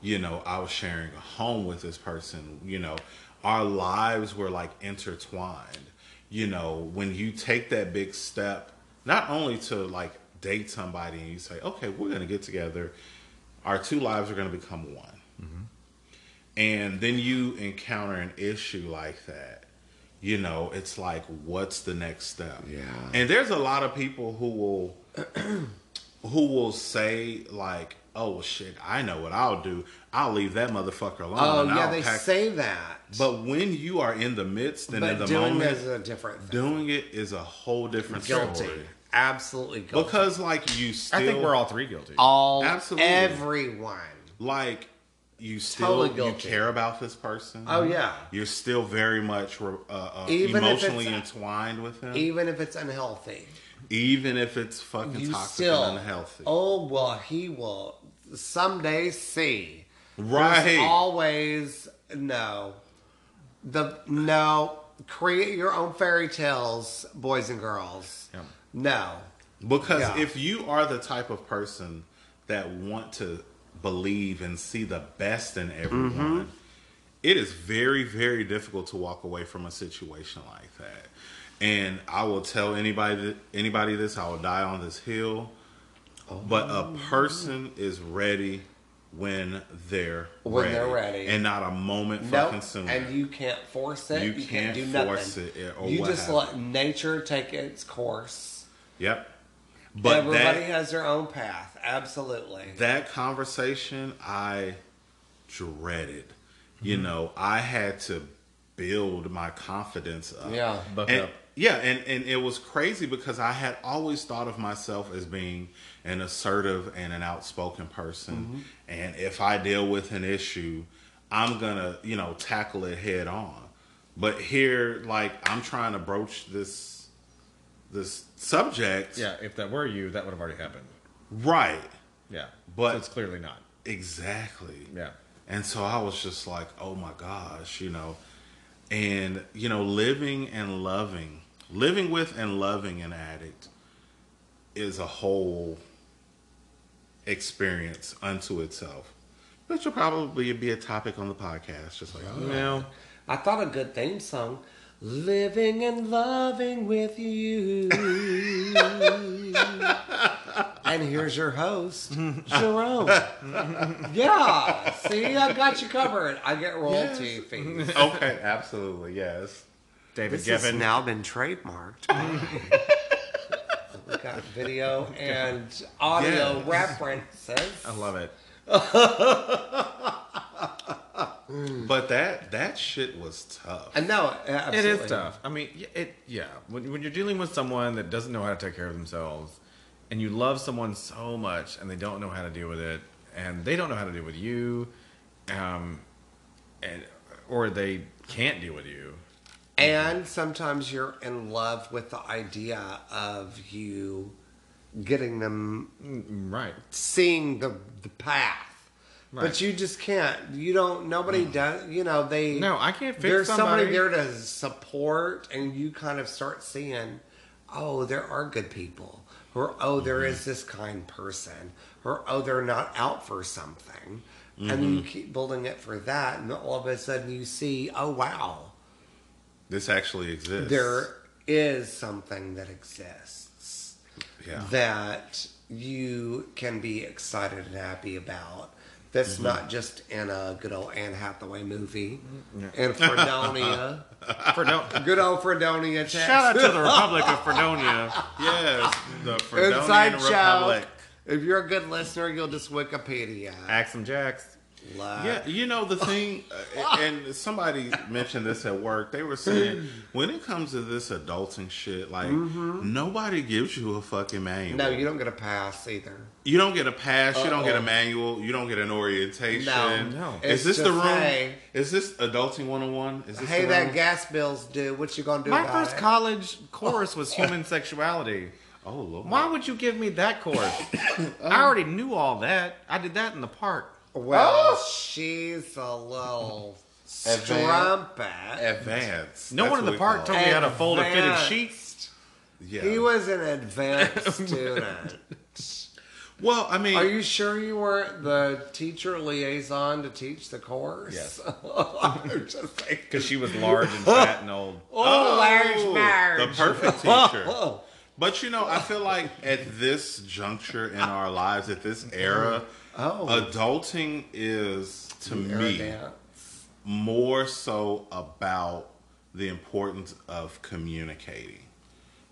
you know i was sharing a home with this person you know. Our lives were like intertwined you know. When you take that big step not only to like date somebody and you say okay we're to get together our two lives are to become one. Mm-hmm. And then you encounter an issue like that you know it's like what's the next step? Yeah. and there's a lot of people who will who will say like oh well, shit i know what i'll do i'll leave that motherfucker alone Oh and yeah, I'll they pack-" say that. but when you are in the midst and in but the doing moment it is a different thing. doing it is a whole different guilty. story Absolutely guilty. because like you still I think we're all three guilty. all Absolutely. everyone. like you still Totally you care about this person Oh yeah. you're still very much uh, uh, Even emotionally entwined with him, Even if it's unhealthy. Even if it's fucking You toxic still and unhealthy. Oh well he will someday see. right. There's always no. The no. Create your own fairy tales, boys and girls. Yeah. No. because Yeah. if you are the type of person that want to believe and see the best in everyone, mm-hmm. it is very, very difficult to walk away from a situation like that. And I will tell anybody that anybody this, I will die on this hill. But a person is ready when they're When ready, they're ready. and not a moment Nope. fucking sooner. And you can't force it. You You, can't, can't do nothing. force it, or you just happened. let nature take its course. yep. But Everybody that has their own path. Absolutely. that conversation I dreaded. You Mm-hmm. know, I had to build my confidence up. Yeah. Buck and, up. Yeah, and, and it was crazy because I had always thought of myself as being an assertive and an outspoken person. Mm-hmm. And if I deal with an issue, I'm gonna, you know, tackle it head on. But here, like, I'm trying to broach this this subject. Yeah, if that were you, that would have already happened. Right. Yeah, But- so it's clearly not. Exactly. Yeah, And so I was just like, oh my gosh, you know. And, you know, living and loving, living with and loving an addict is a whole experience unto itself. Which will probably be a topic on the podcast, just like, oh, well, I thought a good theme song. Living and loving with you. and here's your host, Jerome. yeah. See, I got you covered. I get royalty fees. okay, absolutely, yes. David This has now been trademarked. we got video and audio Yes. references. I love it. But that that shit was tough. And no, It absolutely. is tough. I mean, it yeah. When when you're dealing with someone that doesn't know how to take care of themselves, and you love someone so much, and they don't know how to deal with it, and they don't know how to deal with you, um, and or they can't deal with you. And sometimes you're in love with the idea of you getting them Right. seeing the the path. Right. But you just can't. You don't. Nobody does. You know they. No, I can't fix There's somebody. somebody. there to support, and you kind of start seeing, oh, there are good people, or oh, there Mm-hmm. is this kind person, or oh, they're not out for something, and Mm-hmm. you keep building it for that, and all of a sudden you see, oh wow, This actually exists. there is something that exists yeah. that you can be excited and happy about. That's Mm-hmm. not just in a good old Anne Hathaway movie in Fredonia. Fredo- good old Fredonia. Texas. Shout out to the Republic of Fredonia. yes, the Fredonian Inside Republic. joke. If you're a good listener, you'll just Wikipedia. Axum Jacks. Yeah, you know the thing, uh, and somebody mentioned this at work. They were saying when it comes to this adulting shit, like nobody gives you a fucking manual. No, you don't get a pass either. You don't get a pass. You don't get a manual. You don't get an orientation. No, No. Is It's this the room? hey- Is this adulting one on one? Is this Hey, that gas bill's due. What you gonna do My first it? college course was human sexuality. Oh lord. Why would you give me that course? I already knew all that. I did that in the park. Well, oh, she's a little strumpet. Advanced. No That's one in the park call told me how to fold a fitted Advanced. sheet. Yeah. He was an advanced student. Well, I mean, Are you sure you weren't the teacher liaison to teach the course? Yes. I'm just saying. Because she was large and fat and old. Oh, large oh, marge. the perfect teacher. Oh, But you know, I feel like at this juncture in our lives, at this era, Oh. adulting is to me arrogant. more so about the importance of communicating.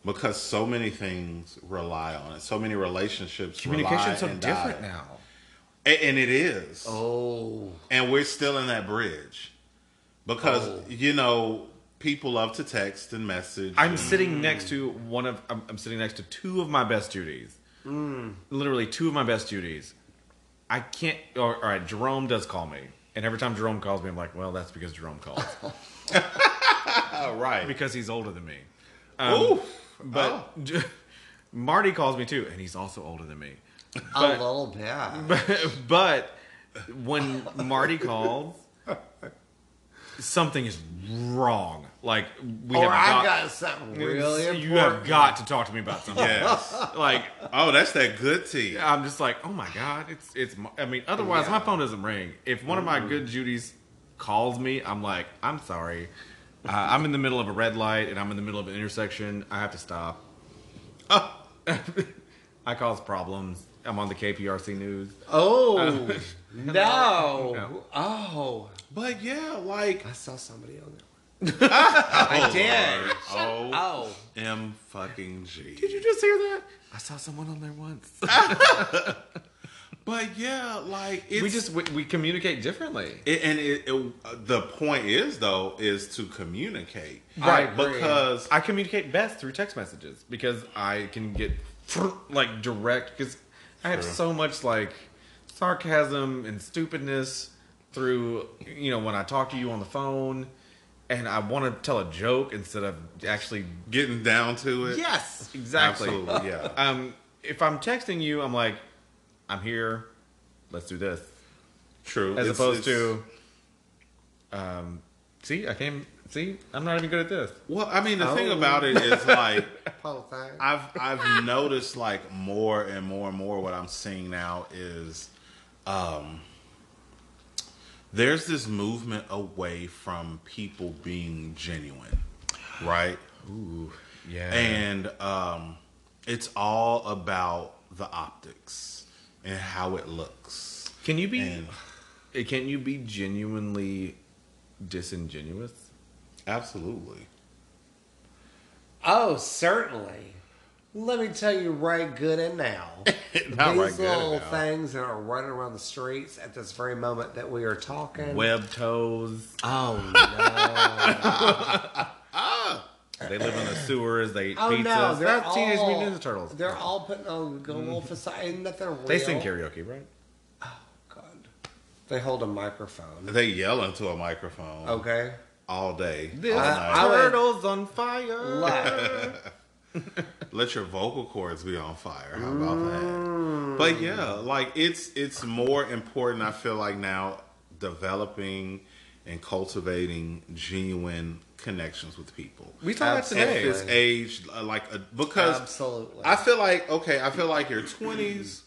Because so many things rely on it. So many relationships Communication's rely so and different die. now. A- And it is. Oh. And we're still in that bridge. Because, Oh. you know, people love to text and message. I'm and- sitting next to one of. I'm, I'm sitting next to two of my best Judies. Mm. Literally two of my best Judies. I can't. Or, all right, Jerome does call me, and every time Jerome calls me, I'm like, well, that's because Jerome calls Oh, right. because he's older than me. Um, Ooh. But oh. Marty calls me too, and he's also older than me. A little bit. but, but when Marty calls, something is wrong. Like we or have I got, got something really important. you have got to talk to me about something. Yes. Like Oh, that's that good tea. I'm just like, oh my god, it's it's. I mean, otherwise my phone doesn't ring. If one of my good Judies calls me, I'm like, I'm sorry. Uh, I'm in the middle of a red light and I'm in the middle of an intersection. I have to stop. Oh, I cause problems. I'm on the KPRC news. Oh Uh, no! No. Oh, but yeah, like I saw somebody on there. I did. Oh, Oh, M fucking G. Did you just hear that? I saw someone on there once. But yeah, like it's, we just we, we communicate differently. It, and it, it, the point is though is to communicate, agree. Because I communicate best through text messages because I can get like direct because I have True. so much like sarcasm and stupidness through you know when I talk to you on the phone and I want to tell a joke instead of actually getting down to it, yes exactly absolutely, yeah, um if I'm texting you I'm like I'm here let's do this true. as It's- opposed it's- to um see I came see I'm not even good at this well, I mean, the thing Oh. about it is like. I've I've noticed like more and more and more. What I'm seeing now is, um, there's this movement away from people being genuine, right? ooh yeah and um, it's all about the optics and how it looks. Can you be? And eh, Can you be genuinely disingenuous? absolutely, Oh, certainly. Let me tell you right good and now. Not These right good and little now. things that are running around the streets at this very moment that we are talking. Web toes. Oh no! They live in the sewers. They eat oh pizzas. no! They're That's Teenage all, Mutant Ninja Turtles. They're all putting on good little facade. Ain't nothing real. They sing karaoke, right? Oh god. They hold a microphone. they yell into a microphone Okay. all day, This all I- night. I would- turtle's on fire. Let your vocal cords be on fire. How about that? But yeah, like it's it's more important. I feel like now developing and cultivating genuine connections with people. We that at today. this age, uh, like uh, because absolutely. I feel like okay, I feel like your twenties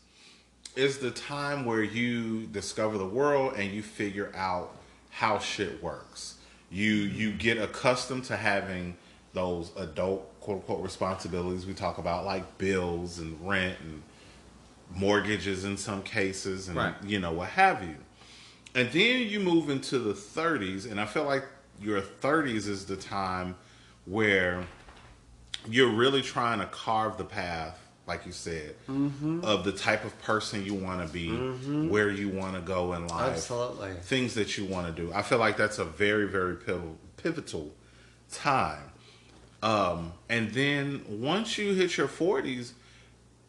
is the time where you discover the world and you figure out how shit works. You you get accustomed to having those adult quote unquote responsibilities we talk about like bills and rent and mortgages in some cases and Right. you know what have you. And then you move into the 30s and I feel like your 30s is the time where you're really trying to carve the path, like you said, mm-hmm. of the type of person you want to be, mm-hmm. where you want to go in life, Absolutely. things that you want to do. I feel like that's a very, very pivotal, pivotal time. Um, and then once you hit your 40s,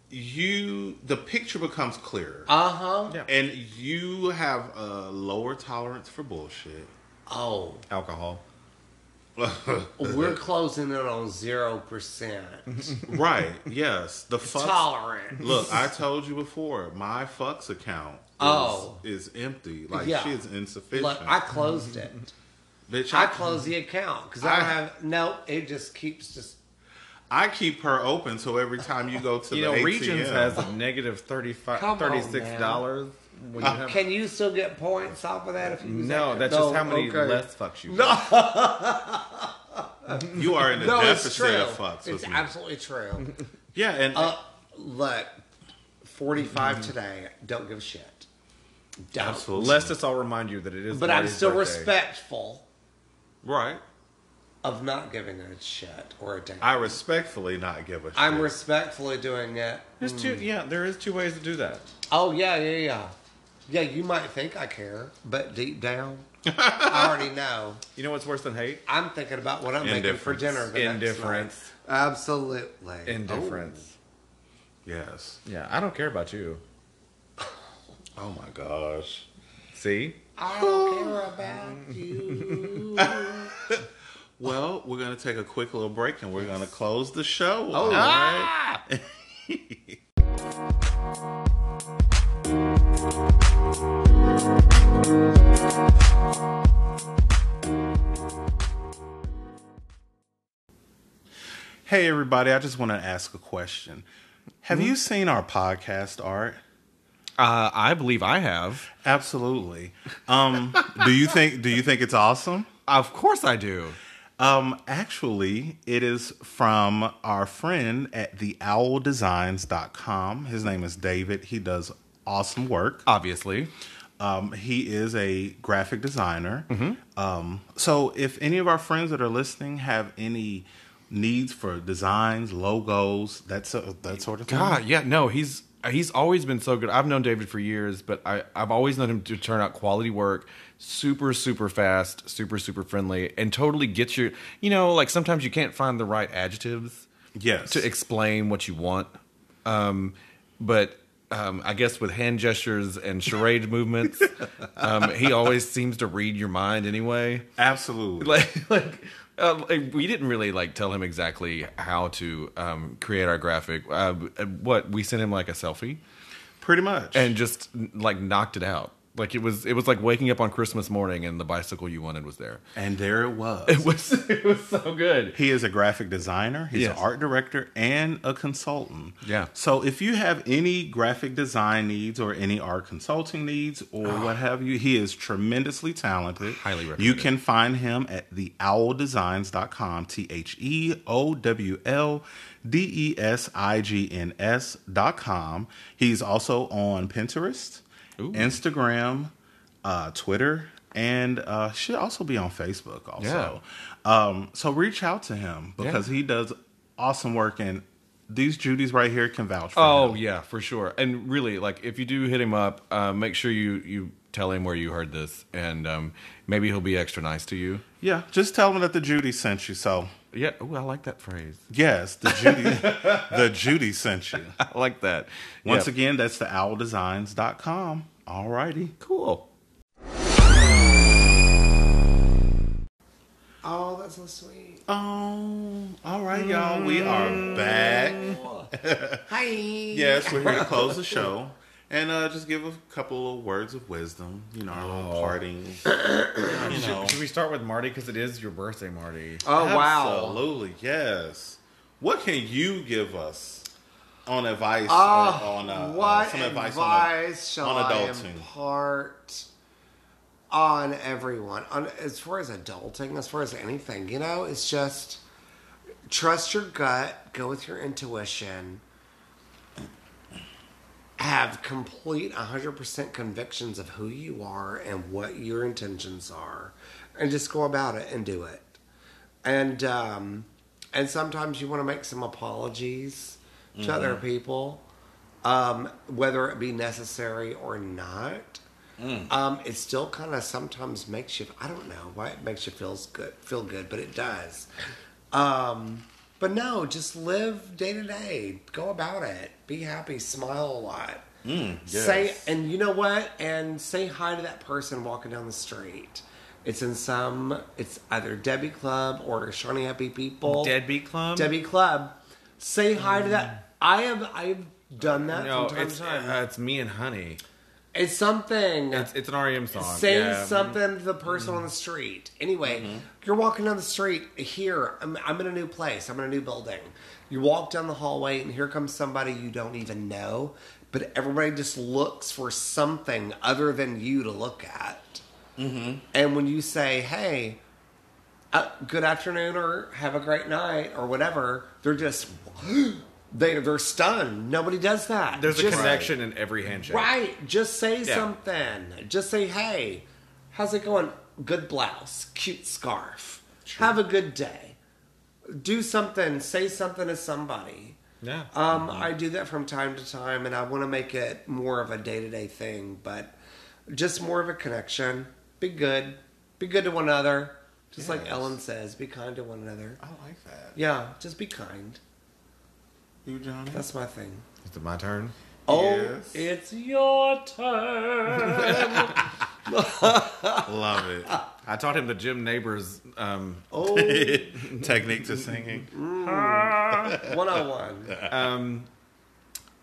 you the picture becomes clearer, Uh huh. Yeah. and you have a lower tolerance for bullshit. Oh, Alcohol. we're closing in on zero percent right? Yes, the fucks. tolerant. Look, I told you before, my fucks account is, Oh. is empty. Like Yeah. she is insufficient. Look, I closed it. Bitch, I close the account because I I- have no. It just keeps just. I keep her open so every time you go to You the know, ATM, Regions has a negative 35 $36 when you have. Can you still get points off of that if you use no, that? that's No, just how many okay. less fucks you No, you are in the no, it's deficit of fucks It's with me. absolutely true. yeah, and uh, look, forty-five today. Don't give a shit. Don't. absolutely Lest us all remind you that it is But I'm Marty's still birthday. respectful right. of not giving a shit or a damn. I respectfully not give a shit. I'm respectfully doing it. There's two, mm. yeah, there is two ways to do that. Oh yeah, yeah, yeah. Yeah, you might think I care, but deep down, I already know. You know what's worse than hate? I'm thinking about what I'm making for Indifference. dinner. The next Indifference. night. Absolutely. Indifference. Oh. yes. Yeah, I don't care about you. Oh my gosh. See? I don't care about you. Well, we're gonna take a quick little break and we're gonna close the show. Oh. All right. Hey everybody, I just want to ask a question. Have mm-hmm. you seen our podcast art? Uh, I believe I have. Absolutely. Um, do you think do you think it's awesome? Of course I do. Um, actually, it is from our friend at theowldesigns.com. His name is David. He does awesome work. Obviously. Um, he is a graphic designer. Um, so, if any of our friends that are listening have any needs for designs, logos, that's that sort of thing, God, yeah, no, he's he's always been so good. I've known David for years, but I I've always known him to turn out quality work, super super fast, super super friendly, and totally gets your. You know, like sometimes you can't find the right adjectives yes, to explain what you want, um, but. Um, I guess with hand gestures and charade movements, um, he always seems to read your mind anyway. absolutely. like like uh, we didn't really like tell him exactly how to um, create our graphic. Uh, what we sent him like a selfie Pretty much. and just like knocked it out. Like it was it was like waking up on Christmas morning and the bicycle you wanted was there. and there it was. It was it was so good. He is a graphic designer, he's Yes. an art director, and a consultant. Yeah. So if you have any graphic design needs or any art consulting needs or ah. what have you, he is tremendously talented. Highly recommend You can find him at theowldesigns.com, dot com. He's also on Pinterest, Ooh. Instagram, uh, Twitter, and uh, should also be on Facebook also. Um, so reach out to him because he does awesome work, and these Judys right here can vouch for him. Oh him. yeah, for sure. And really, like if you do hit him up, uh, make sure you you tell him where you heard this, and um, maybe he'll be extra nice to you. Yeah, just tell him that the Judy sent you. So Yeah. Oh, I like that phrase. yes, the Judy, the Judy sent you. I like that. Once Yeah. again, that's the owldesigns.com. All righty. cool. Oh, that's so sweet. Oh, all right, y'all. We are mm. back. Hi. Yes, we're here to close the show and uh, just give a couple of words of wisdom. You know, our little parting. You know, Should we start with Marty because it is your birthday, Marty? Oh wow. absolutely, yes. What can you give us on advice? Oh, or on uh, what uh, some advice, advice, on, shall on I adulting. impart on everyone? On as far as adulting, as far as anything, you know, it's just trust your gut, go with your intuition, have complete 100% convictions of who you are and what your intentions are, and just go about it and do it. And um, and sometimes you want to make some apologies to other people, um, whether it be necessary or not. Um, it still kind of sometimes makes you. I don't know why it makes you feels good, feel good, but it does. But no, just live day to day. Go about it. Be happy. Smile a lot. Mm, yes. Say and you know what? And say hi to that person walking down the street. It's in some. It's either Debbie Club or Shiny Happy People. Deadbeat Club. Debbie Club. Say hi to that. I have. I've done that No, from time it's to time. uh, it's me and Honey. It's something. It's it's an REM song. Say yeah. something to the person on the street. Anyway, you're walking down the street here. I'm, I'm in a new place. I'm in a new building. You walk down the hallway, and here comes somebody you don't even know, but everybody just looks for something other than you to look at. Mm-hmm. And when you say, "Hey," uh, good afternoon or have a great night or whatever, they're just they they're stunned. Nobody does that. There's a Just- connection in every handshake. Right. Just say Yeah. something. Just say, hey, how's it going? Good blouse, cute scarf. Have a good day. Do something. Say something to somebody. Yeah. Um, I do that from time to time, and I want to make it more of a day to day thing, but just more of a connection. Be good. Be good to one another. Just like Ellen says, be kind to one another. I like that. Yeah, just be kind. You, Johnny? That's my thing. Is it my turn? Oh, Yes. it's your turn. Love it. I taught him the Jim Nabors. Um, oh. Technique to singing. 101. um,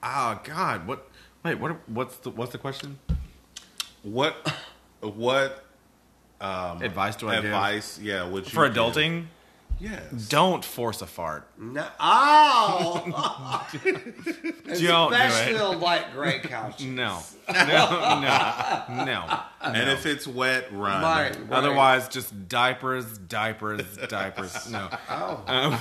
oh God, what? Wait, what? What's the what's the question? What? What? Um, Advice do I give? advice? Yeah, would you For give? Adulting? Yes. Don't force a fart. No. Oh. Don't Especially do it. on light gray couches. No, no, no, no. And if it's wet, run. Right, right. Otherwise, just diapers, diapers, diapers. No. Oh. Um,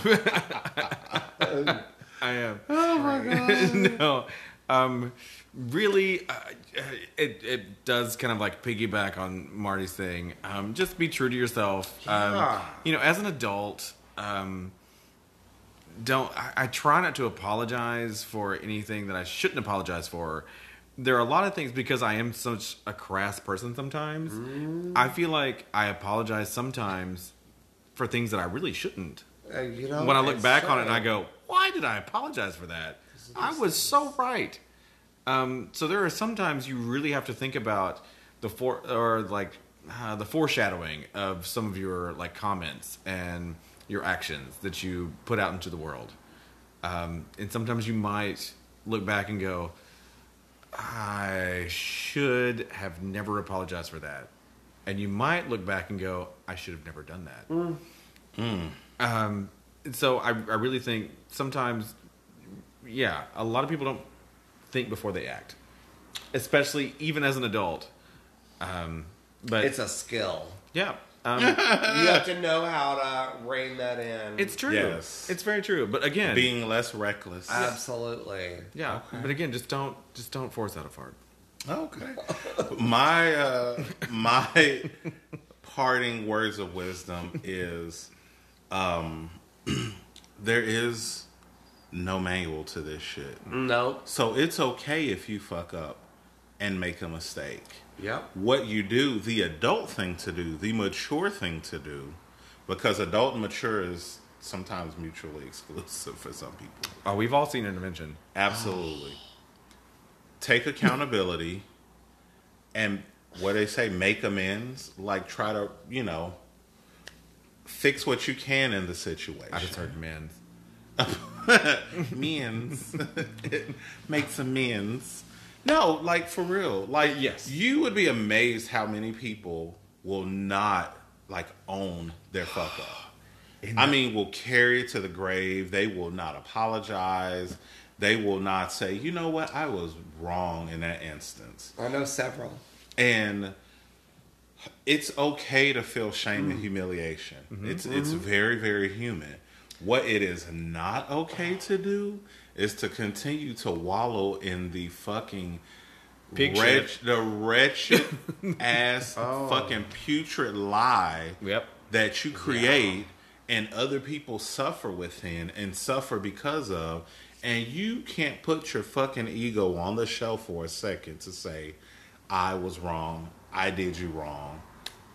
I am. Oh my god. no. Um, really, uh, it it does kind of like piggyback on Marty's thing. Um, just be true to yourself. Um, Yeah. you know, as an adult, um, don't. I, I try not to apologize for anything that I shouldn't apologize for. There are a lot of things because I am such a crass person. Sometimes I feel like I apologize sometimes for things that I really shouldn't Uh, you know, when I look back on it and. I go, why did I apologize for that? I was so right. Um, so there are sometimes you really have to think about the for or like uh, the foreshadowing of some of your like comments and your actions that you put out into the world. Um, and sometimes you might look back and go, I should have never apologized for that. And you might look back and go, I should have never done that. Um, so I, I really think sometimes, yeah, a lot of people don't think before they act, especially even as an adult. Um, but It's a skill. yeah, um, You have to know how to rein that in. it's true. Yes. It's very true. But again, Being less reckless. absolutely. yeah. But again, just don't just don't force out a fart. Okay. my uh my parting words of wisdom is um there is no manual to this shit. Nope. So it's okay if you fuck up and make a mistake. Yep. What you do, the adult thing to do, the mature thing to do, because adult and mature is sometimes mutually exclusive for some people. Oh, we've all seen intervention. Absolutely. Take accountability and what they say, make amends. Like try to, you know, fix what you can in the situation. I just heard men. amends. make some amends. No, like for real. Like Yes. you would be amazed how many people will not like own their fuck up. I mean, will carry it to the grave. They will not apologize. They will not say, you know what, I was wrong in that instance. I know several. And it's okay to feel shame and mm. humiliation. It's it's mm-hmm. very, very human. What it is not okay to do is to continue to wallow in the fucking Pig wretch, the wretched ass fucking putrid lie Yep. that you create and other people suffer within and suffer because of and you can't put your fucking ego on the shelf for a second to say i was wrong. I did you wrong.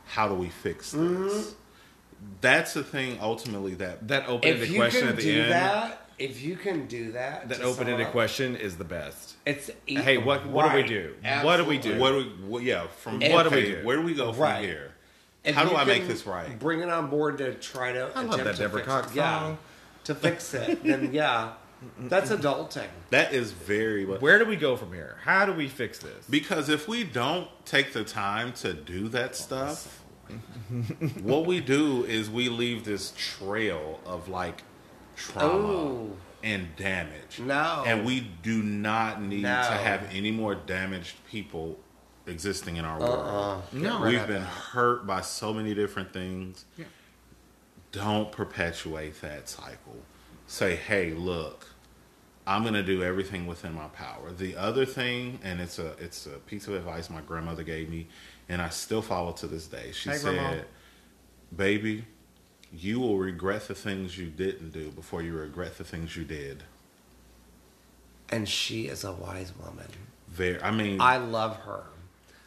How do we fix this? Mm-hmm. That's the thing ultimately that That If you question at the do end. that, if you can do that, That to open-ended question is the best. It's Hey, what- what do we do? What do we do? what do we what, yeah from And- what do we do? where do we go from Right. here If how do I make this right? Bring it on board to try to. I love that to Deborah Cox. Yeah, song. to fix it, then yeah, that's adulting. that is very Where do we go from here? How do we fix this? Because if we don't take the time to do that stuff, what we do is we leave this trail of like trauma Ooh. and damage. No. And we do not need No. to have any more damaged people existing in our world. Uh-uh. No. Get rid We've been that. hurt by so many different things. Yeah. Don't perpetuate that cycle. Say, hey, look, I'm gonna do everything within my power. The other thing, and it's a it's a piece of advice my grandmother gave me, and I still follow to this day. She Hey, said, Grandma. "Baby, you will regret the things you didn't do before you regret the things you did." And she is a wise woman. Very, I mean, I love her.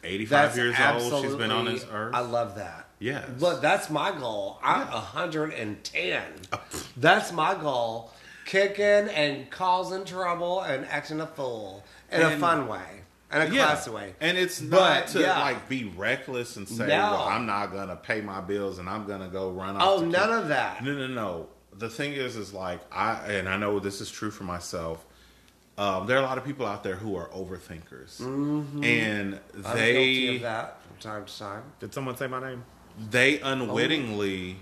85 That's years old. She's been on this earth. I love that. Yes. Look, that's my goal. I'm 110. Uh, that's my goal. Kicking and causing trouble and acting a fool in a fun way. In a classy way. And it's not But, to yeah. like be reckless and say, No. "Well, I'm not gonna pay my bills and I'm gonna go run off." Oh, none kill-" of that. No, no, no. The thing is, is like I and I know this is true for myself. Um, there are a lot of people out there who are overthinkers, and Mm-hmm. I'm guilty they of that from time to time. Did someone say my name? they unwittingly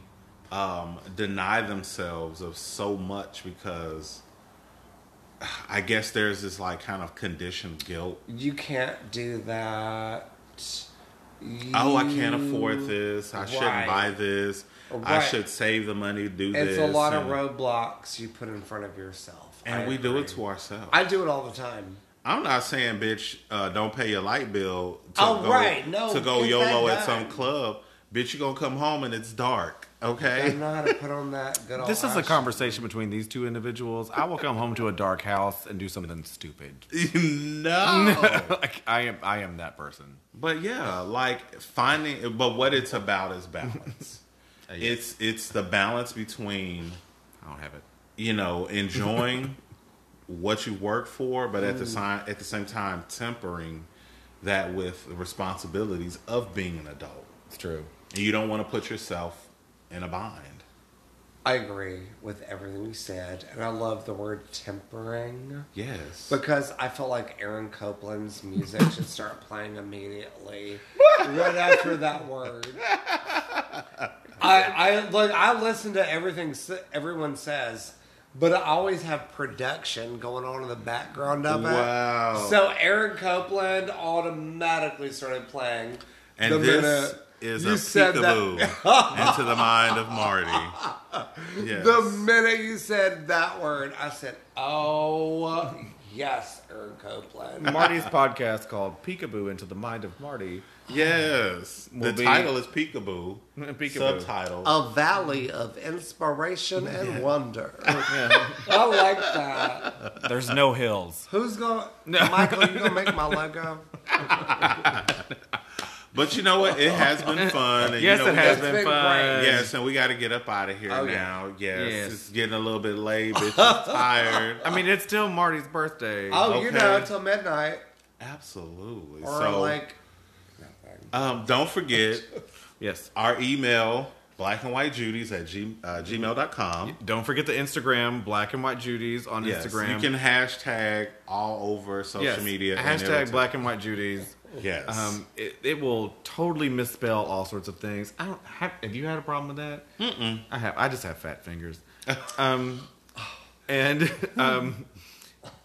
um, deny themselves of so much because I guess there's this like kind of conditioned guilt. You can't do that. Oh, I can't afford this. I shouldn't buy this. I should save the money to do It's this. a lot of roadblocks you put in front of yourself. and I we do it to ourselves. I do it all the time. I'm not saying, bitch, uh, don't pay your light bill to Oh, go right. No, to go YOLO at some club. Bitch, you gonna come home and it's dark. Okay. I Okay. know how to put on that good old. This is a Ashley. conversation between these two individuals. I will come home to a dark house and do something stupid. no. like I am, I am that person. But yeah, like finding. But what it's about is balance. Uh, yeah. it's it's the balance between I don't have it. you know enjoying what you work for, but at the Mm. same at the same time tempering that with the responsibilities of being an adult. It's true. And you don't want to put yourself in a bind. I agree with everything you said, and I love the word tempering Yes. because I feel like Aaron Copland's music should start playing immediately, right after that word. I I like I listen to everything everyone says, but I always have production going on in the background of it. Wow. So Aaron Copland automatically started playing. and the this minute is you a said peekaboo into the mind of Marty. Yes. The minute you said that word, I said, "Oh, yes, Aaron Copland." Marty's podcast called Peekaboo into the Mind of Marty. yes. The be- title is Peekaboo. Peekaboo. Subtitle. A valley of inspiration and wonder. Yeah. I like that. There's no hills. Who's gonna, Michael? You gonna make my logo? But you know what? It has been fun. And Yes, you know, it has been, been fun. great. Yes, and we got to get up out of here Oh, yeah. now. Yes, Yes. it's getting a little bit late. Bitch, is tired. I mean, it's still Marty's birthday. Oh, you know, until midnight Absolutely. or so, like. um, don't forget yes. our email, black and white judies at g, uh, gmail.com. Don't forget the Instagram, Black and White Judies on Yes, Instagram. you can hashtag all over social yes. media. and Hashtag it'll- Black and White Judies. Yes. Um, it, it will totally misspell all sorts of things. I don't have. Have you had a problem with that? Mm-mm. I have. I just have fat fingers. um, and um,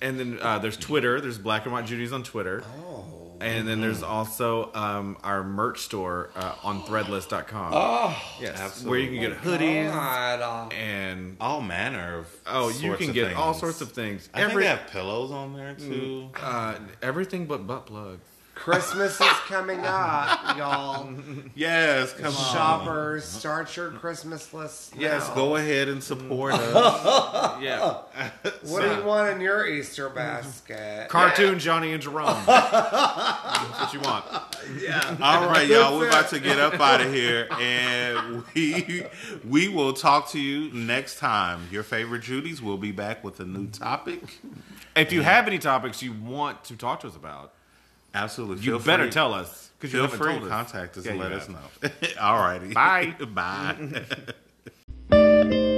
and then uh, there's Twitter. There's Black and White Judy's on Twitter. Oh. And then there's also um, our merch store uh, on Threadless.com. Oh, yes, where you can get hoodies God, and all manner of. oh, you can get all sorts of things. I think they have pillows on there too. uh, everything but butt plugs. Christmas is coming up, y'all. Yes, come on. Shoppers, start your Christmas list. Yes, go ahead and support us. Yeah, What do you want in your Easter basket? cartoon Johnny and Jerome. That's what you want. Yeah. All right, y'all, we're about to get up out of here, and we we will talk to you next time. Your favorite Judy's will be back with a new topic. If you have any topics you want to talk to us about, Absolutely. You feel better free. tell us because you haven't free told us. Contact us yeah, and let us know. All righty. Bye. Bye.